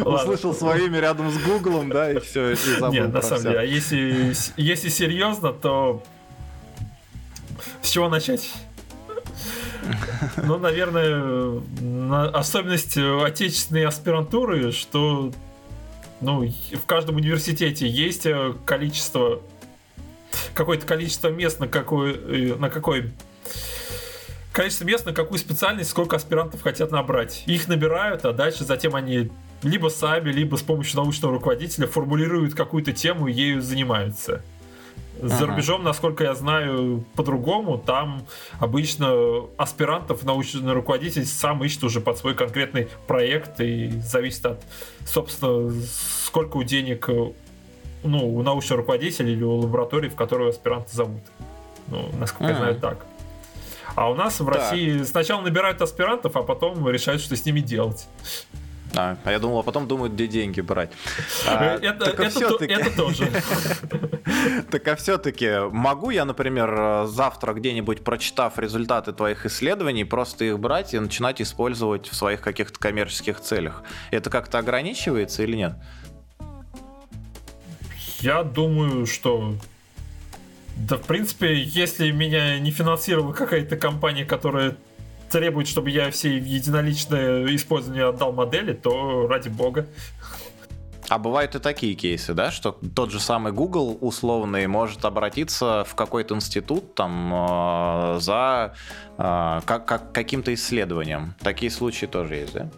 Услышал своими рядом с Гуглом, да, и все, и забыл Нет, на самом деле, а если, если серьезно, то с чего начать? Ну, наверное, особенность отечественной аспирантуры, что ну, в каждом университете есть э, количество какое-то количество мест на какой э, на какой количество мест на какую специальность сколько аспирантов хотят набрать. Их набирают, а дальше затем они либо сами, либо с помощью научного руководителя формулируют какую-то тему и ею занимаются. За ага. рубежом, насколько я знаю, по-другому. Там обычно аспирантов научный руководитель сам ищет уже под свой конкретный проект и зависит от, собственно, сколько у денег ну, у научного руководителя или у лаборатории, в которую аспиранты зовут. Ну, насколько ага. я знаю, так. А у нас в так. России сначала набирают аспирантов, а потом решают, что с ними делать. А, а я думал, а потом думают, где деньги брать. А, это, это, это тоже. Так а все-таки могу я, например, завтра где-нибудь, прочитав результаты твоих исследований, просто их брать и начинать использовать в своих каких-то коммерческих целях? Это как-то ограничивается или нет? Я думаю, что да, в принципе, если меня не финансировала какая-то компания, которая требует, чтобы я все единоличное использование отдал модели, то ради бога. А бывают и такие кейсы, да, что тот же самый Google условный может обратиться в какой-то институт там э, за э, как, как, каким-то исследованием. Такие случаи тоже есть, да?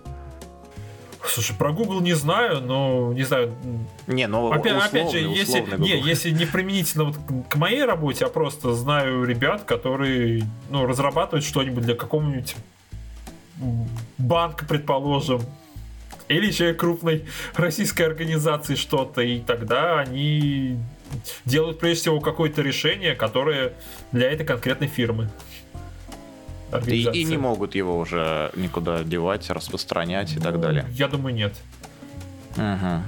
Слушай, про Google не знаю, но не знаю. Не, ну опять, условный, опять же, если не, если не применительно вот к моей работе, а просто знаю ребят, которые ну, разрабатывают что-нибудь для какого-нибудь банка, предположим, или еще крупной российской организации что-то, и тогда они делают прежде всего какое-то решение, которое для этой конкретной фирмы. И, и не могут его уже никуда девать, распространять и так далее. Я думаю, нет. Угу.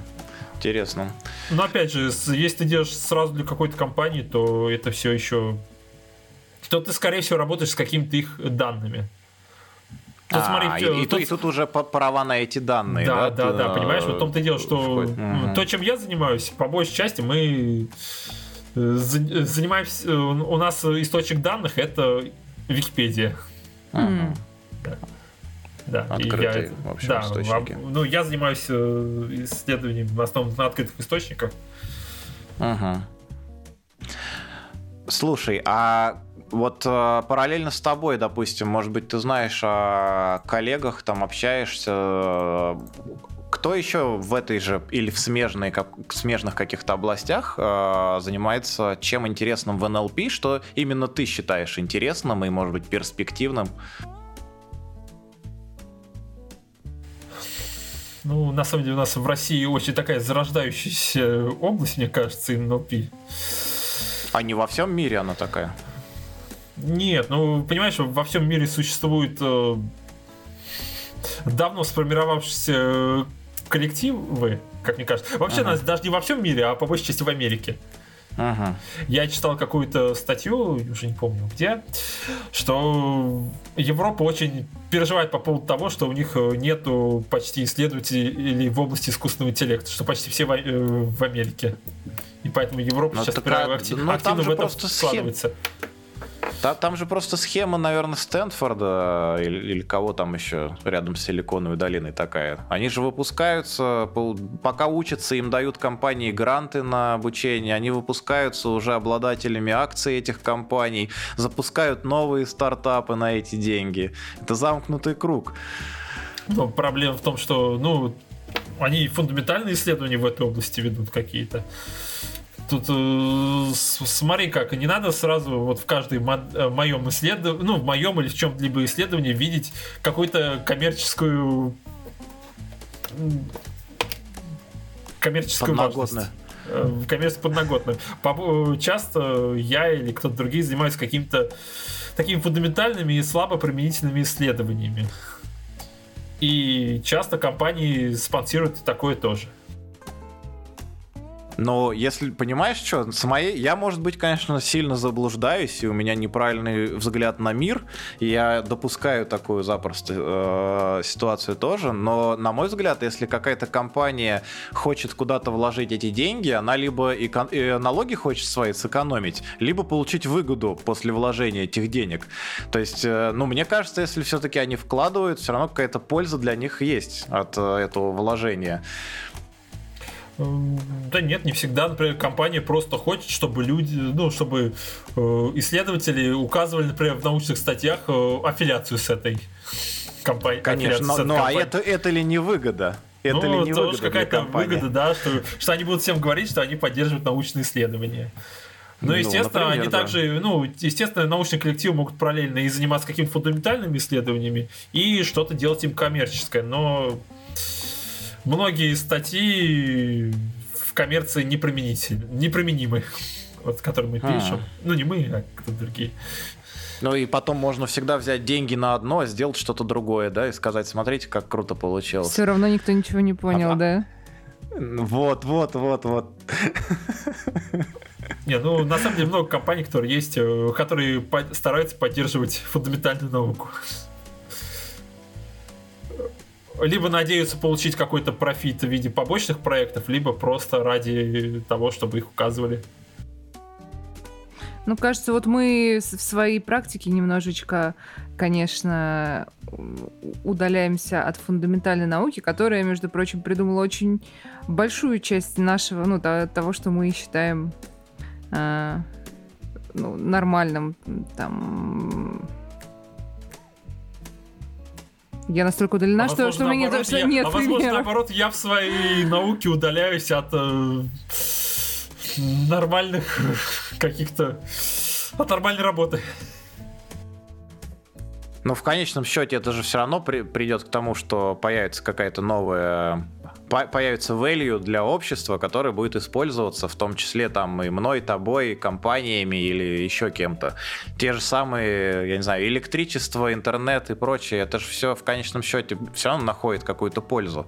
Интересно. Но опять же, если ты делаешь сразу для какой-то компании, то это все еще... То ты, скорее всего, работаешь с какими-то их данными. Тут, а, смотри, и, тут... и тут уже права на эти данные. Да, да, да, да понимаешь, вот в том-то и дело, что угу. то, чем я занимаюсь, по большей части мы э, занимаемся, э, у нас источник данных это Википедия. Угу. Да. Да, Открытые, я, в общем, да, источники. ну, я занимаюсь э, исследованием в основном на открытых источниках. Ага. Слушай, а вот э, параллельно с тобой, допустим, может быть, ты знаешь о коллегах, там общаешься. Кто еще в этой же или в смежной, как, смежных каких-то областях э, занимается чем интересным в НЛП, что именно ты считаешь интересным и, может быть, перспективным? Ну, на самом деле, у нас в России очень такая зарождающаяся область, мне кажется, НЛП. А не во всем мире она такая? Нет, ну, понимаешь, во всем мире существуют э, давно сформировавшиеся коллективы, как мне кажется. Вообще, ага. нас даже не во всем мире, а по большей части в Америке. Ага. Я читал какую-то статью, уже не помню где, что Европа очень переживает по поводу того, что у них нету почти исследователей в области искусственного интеллекта, что почти все в, э, в Америке. И поэтому Европа но сейчас такая, актив, ну, активно в этом вкладывается. Схем... Там, там же просто схема, наверное, Стэнфорда или, или кого там еще рядом с Силиконовой долиной такая. Они же выпускаются, пока учатся, им дают компании гранты на обучение, они выпускаются уже обладателями акций этих компаний, запускают новые стартапы на эти деньги. Это замкнутый круг. Но проблема в том, что, ну, они фундаментальные исследования в этой области ведут какие-то. Тут э, смотри как, не надо сразу вот в каждой мо- моем исследовании, ну, в моем или в чем-либо исследовании видеть какую-то коммерческую коммерческую важность. Э, коммерчески подноготную. Часто я или кто-то другие занимаются какими-то такими фундаментальными и слабо применительными исследованиями. И часто компании спонсируют такое тоже. Но если понимаешь, что, с моей, я, может быть, конечно, сильно заблуждаюсь, и у меня неправильный взгляд на мир, я допускаю такую запросто э, ситуацию тоже, но, на мой взгляд, если какая-то компания хочет куда-то вложить эти деньги, она либо и э, налоги хочет свои сэкономить, либо получить выгоду после вложения этих денег. То есть, э, ну, мне кажется, если все-таки они вкладывают, все равно какая-то польза для них есть от э, этого вложения. Да нет, не всегда. Например, компания просто хочет, чтобы люди, ну, чтобы э, исследователи указывали, например, в научных статьях э, аффилиацию с этой компанией. Конечно, но, но а это, это ли не выгода? Это ну, ли не тоже какая-то выгода, да, что, что они будут всем говорить, что они поддерживают научные исследования. Но, ну, естественно, например, они да. также, ну, естественно, научные коллективы могут параллельно и заниматься какими-то фундаментальными исследованиями, и что-то делать им коммерческое. Но многие статьи в коммерции неприменимы, вот, которые мы а. пишем. А. Ну, не мы, а кто-то другие. Ну и потом можно всегда взять деньги на одно, а сделать что-то другое, да, и сказать, смотрите, как круто получилось. Все равно никто ничего не понял, а, да? Вот, вот, вот, вот. Не, ну на самом деле много компаний, которые есть, э, которые стараются поддерживать фундаментальную науку либо надеются получить какой-то профит в виде побочных проектов, либо просто ради того, чтобы их указывали. Ну, кажется, вот мы в своей практике немножечко, конечно, удаляемся от фундаментальной науки, которая, между прочим, придумала очень большую часть нашего, ну, того, что мы считаем э, ну, нормальным, там, я настолько удалена, а что, возможно, что у меня даже я, нет А возможно, примеров. наоборот, я в своей науке удаляюсь от э, нормальных каких-то... от нормальной работы. Но в конечном счете это же все равно при, придет к тому, что появится какая-то новая появится value для общества, который будет использоваться в том числе там и мной, тобой, компаниями или еще кем-то. Те же самые, я не знаю, электричество, интернет и прочее, это же все в конечном счете все равно находит какую-то пользу.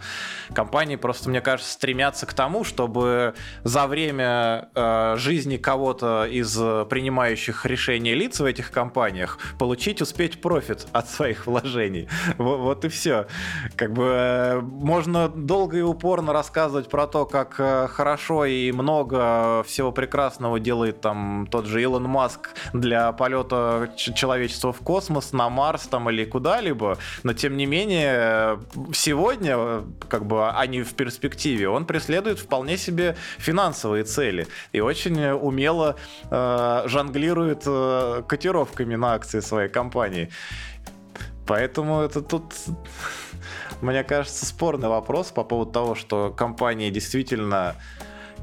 Компании просто, мне кажется, стремятся к тому, чтобы за время э, жизни кого-то из принимающих решения лиц в этих компаниях получить, успеть профит от своих вложений. Вот, вот и все. Как бы э, можно долго и упорно рассказывать про то, как э, хорошо и много всего прекрасного делает там тот же Илон Маск для полета человечества в космос, на Марс там или куда-либо, но тем не менее сегодня, как бы, а не в перспективе, он преследует вполне себе финансовые цели и очень умело э, жонглирует э, котировками на акции своей компании. Поэтому это тут мне кажется, спорный вопрос по поводу того, что компании действительно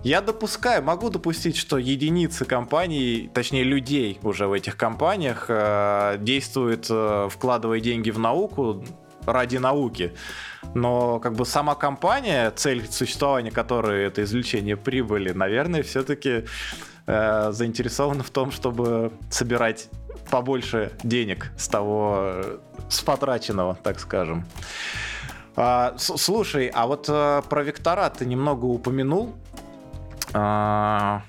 я допускаю, могу допустить, что единицы компаний, точнее людей уже в этих компаниях э, действуют, э, вкладывая деньги в науку ради науки. Но как бы сама компания, цель существования которой это извлечение прибыли, наверное, все-таки э, заинтересована в том, чтобы собирать побольше денег с того, с потраченного, так скажем. А, слушай, а вот а, про вектора ты немного упомянул. А,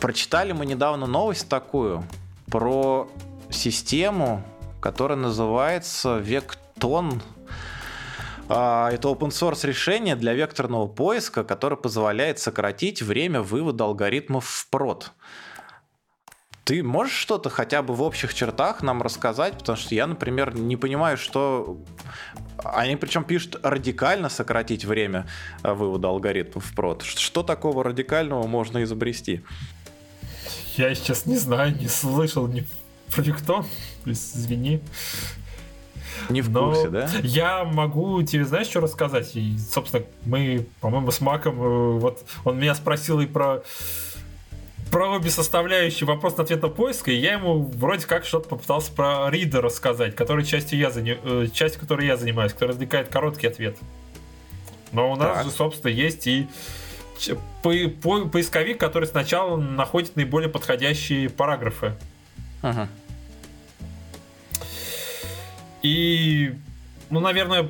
прочитали мы недавно новость такую про систему, которая называется Vecton. А, это open source решение для векторного поиска, которое позволяет сократить время вывода алгоритмов в прод. Ты можешь что-то хотя бы в общих чертах нам рассказать? Потому что я, например, не понимаю, что... Они причем пишут радикально сократить время э, вывода алгоритмов в прод. Что такого радикального можно изобрести? Я сейчас не знаю, не слышал ни про Виктон. Извини. Не в Но курсе, да? Я могу тебе, знаешь, что рассказать? И, собственно, мы, по-моему, с Маком, э, вот он меня спросил и про про обе составляющие вопрос-ответа поиска, и я ему вроде как что-то попытался про Рида рассказать, который частью я заня... Э, часть которой я занимаюсь, который развлекает короткий ответ. Но у нас так. же, собственно, есть и по по поисковик, который сначала находит наиболее подходящие параграфы. Ага. И, ну, наверное,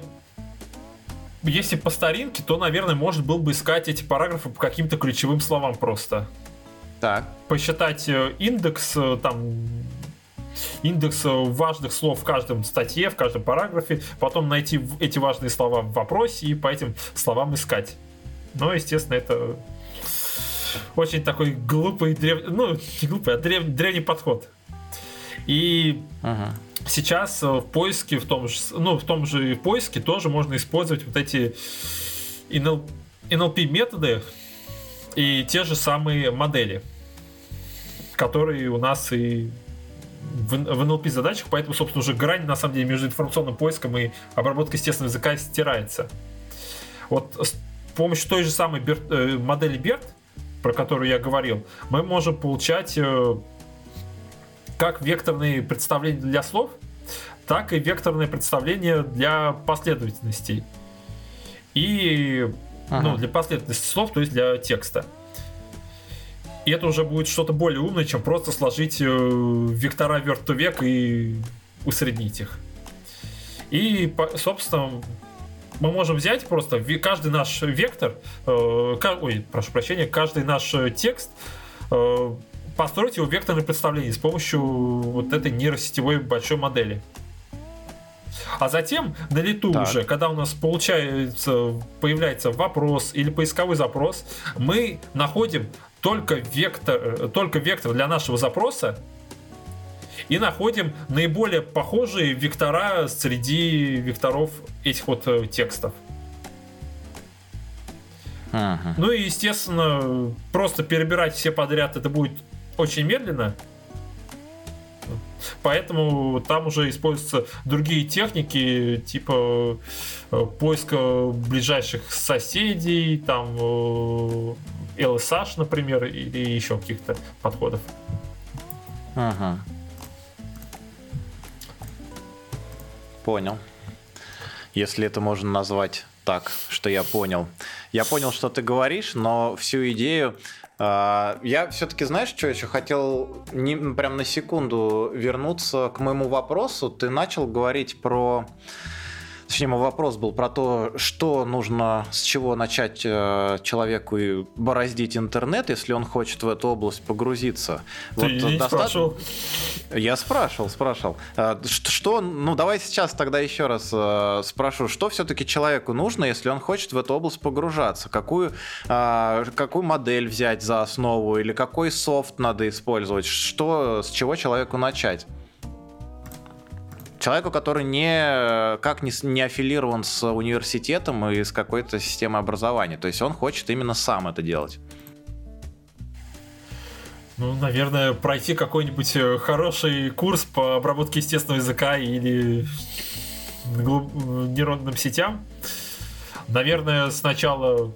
если по старинке, то, наверное, может был бы искать эти параграфы по каким-то ключевым словам просто. Так. Посчитать э, индекс э, там индекс э, важных слов в каждом статье, в каждом параграфе, потом найти эти важные слова в вопросе и по этим словам искать. Но, естественно, это очень такой глупый, древ... ну, не глупый, а древ... древний подход. И ага. сейчас в поиске, в том же, ну, в том же поиске тоже можно использовать вот эти NLP, NLP методы и те же самые модели которые у нас и в, в NLP задачах, поэтому, собственно, уже грань, на самом деле, между информационным поиском и обработкой естественного языка стирается. Вот с помощью той же самой Берт, э, модели BERT, про которую я говорил, мы можем получать э, как векторные представления для слов, так и векторные представления для последовательностей. И ну, ага. ну, для последовательности слов, то есть для текста. И это уже будет что-то более умное, чем просто сложить э, вектора век и усреднить их. И, собственно, мы можем взять просто каждый наш вектор, э, ой, прошу прощения, каждый наш э, текст, построить его векторное представление с помощью вот этой нейросетевой большой модели. А затем на лету так. уже, когда у нас получается, появляется вопрос или поисковой запрос, мы находим только вектор, э, только вектор для нашего запроса и находим наиболее похожие вектора среди векторов этих вот э, текстов. Ага. Ну и, естественно, просто перебирать все подряд это будет очень медленно. Поэтому там уже используются другие техники, типа э, поиска ближайших соседей, там LSH, например, или еще каких-то подходов. Ага. Понял. Если это можно назвать так, что я понял. Я понял, что ты говоришь, но всю идею я все-таки, знаешь, что еще хотел не, прям на секунду вернуться к моему вопросу. Ты начал говорить про Точнее, мой вопрос был про то, что нужно, с чего начать э, человеку и бороздить интернет, если он хочет в эту область погрузиться. Ты вот, не доста... спрашивал? Я спрашивал, спрашивал. Э, что, ну давай сейчас тогда еще раз э, спрошу, что все-таки человеку нужно, если он хочет в эту область погружаться? Какую, какую модель взять за основу или какой софт надо использовать? Что, с чего человеку начать? Человеку, который не, как не, не аффилирован с университетом и с какой-то системой образования. То есть он хочет именно сам это делать. Ну, наверное, пройти какой-нибудь э, хороший курс по обработке естественного языка или нейронным сетям. Наверное, сначала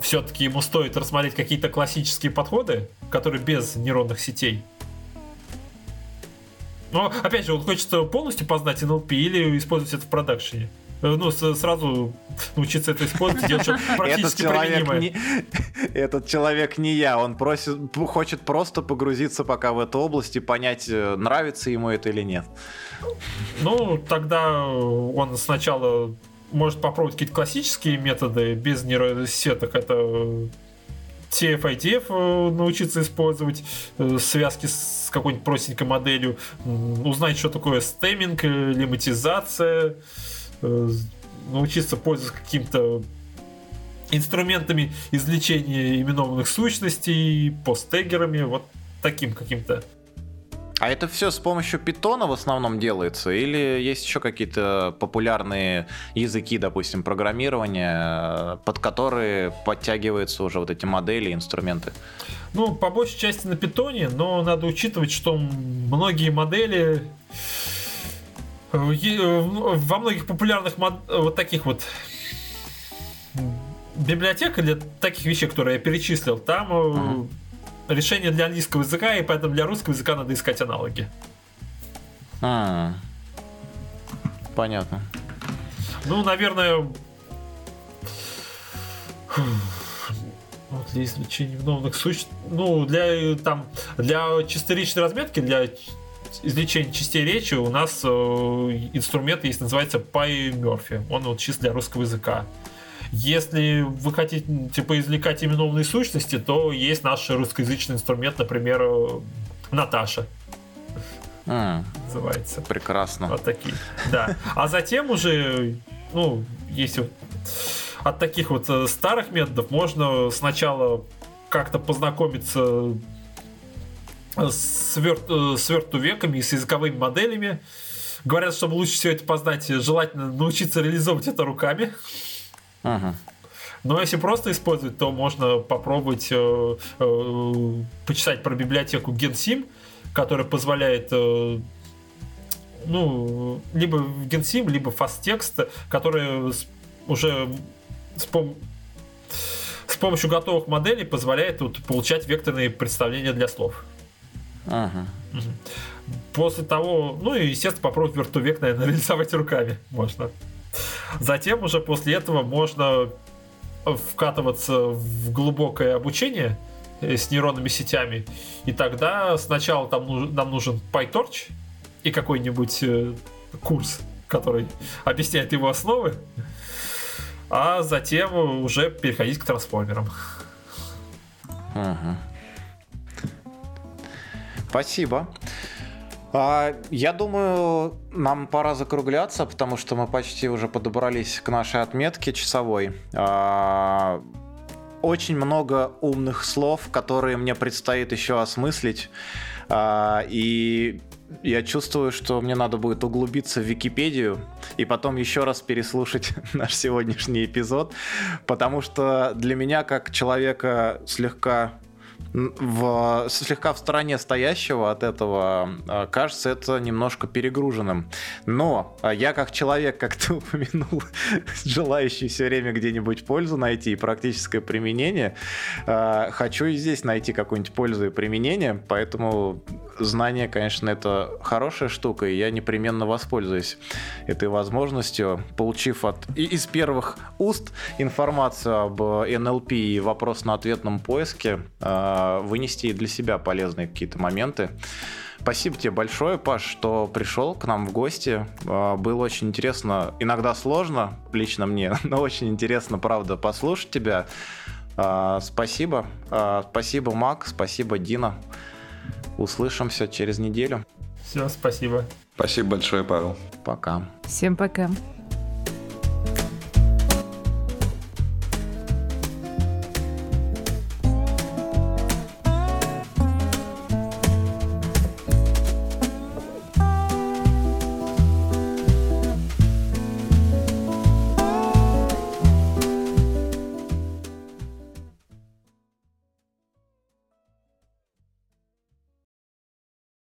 все-таки ему стоит рассмотреть какие-то классические подходы, которые без нейронных сетей. Но, опять же, он хочет полностью познать NLP или использовать это в продакшене. Э, ну, сразу научиться это использовать, делать что-то практически этот применимое. Не, этот человек не я, он просит, хочет просто погрузиться пока в эту область и понять, э, нравится ему это или нет. Ну, тогда он сначала может попробовать какие-то классические методы без нейросеток. Это TF-ITF э, научиться использовать, э, связки с какой-нибудь простенькой моделью, узнать, что такое стеминг, э, лиматизация, научиться пользоваться каким-то инструментами извлечения именованных сущностей, посттегерами, вот таким каким-то а это все с помощью питона в основном делается? Или есть еще какие-то популярные языки, допустим, программирования, под которые подтягиваются уже вот эти модели, инструменты? Ну, по большей части на питоне, но надо учитывать, что многие модели э, э, во многих популярных мод... вот таких вот библиотек для таких вещей, которые я перечислил, там uh-huh решение для английского языка, и поэтому для русского языка надо искать аналоги. А, понятно. Ну, наверное, вот для извлечения виновных существ, ну, для там, для чисторечной разметки, для извлечения частей речи у нас э, инструмент есть, называется PyMurphy. Он вот чисто для русского языка. Если вы хотите типа извлекать именованные сущности, то есть наш русскоязычный инструмент, например, э, Наташа. Mm. Называется. Прекрасно. Вот такие. Да. А затем уже, ну, если от таких вот э, старых методов можно сначала как-то познакомиться с. Э, с вертувеками и с языковыми моделями. Говорят, чтобы лучше все это познать, желательно научиться реализовывать это руками. Ага. Но если просто использовать, то можно попробовать э, э, почитать про библиотеку GenSim, которая позволяет э, ну, либо GenSim, либо FastText, которые уже с, пом с помощью готовых моделей позволяет вот, получать векторные представления для слов. Ага. После того, ну и, естественно, попробовать вертувек, наверное, реализовать руками можно. Затем уже после этого можно вкатываться в глубокое обучение э, с нейронными сетями. И тогда сначала там нам нужен PyTorch и какой-нибудь э, курс, который объясняет его основы, а затем уже переходить к трансформерам. Ага. Спасибо. А, я думаю, нам пора закругляться, потому что мы почти уже подобрались к нашей отметке часовой. А, очень много умных слов, которые мне предстоит еще осмыслить. А, и я чувствую, что мне надо будет углубиться в Википедию и потом еще раз переслушать наш сегодняшний эпизод, потому что для меня, как человека слегка в, слегка в стороне стоящего от этого а, кажется это немножко перегруженным. Но а, я как человек, как ты упомянул, желающий все время где-нибудь пользу найти и практическое применение, хочу и здесь найти какую-нибудь пользу и применение, поэтому знание, конечно, это хорошая штука, и я непременно воспользуюсь этой возможностью, получив от и из первых уст информацию об НЛП и вопрос на ответном поиске, э, вынести для себя полезные какие-то моменты. Спасибо тебе большое, Паш, что пришел к нам в гости. Э, было очень интересно, иногда сложно, лично мне, но очень интересно, правда, послушать тебя. Э, спасибо. Спасибо, Мак, спасибо, Дина. Услышимся через неделю. Все, спасибо. Спасибо большое, Павел. Пока. Всем пока.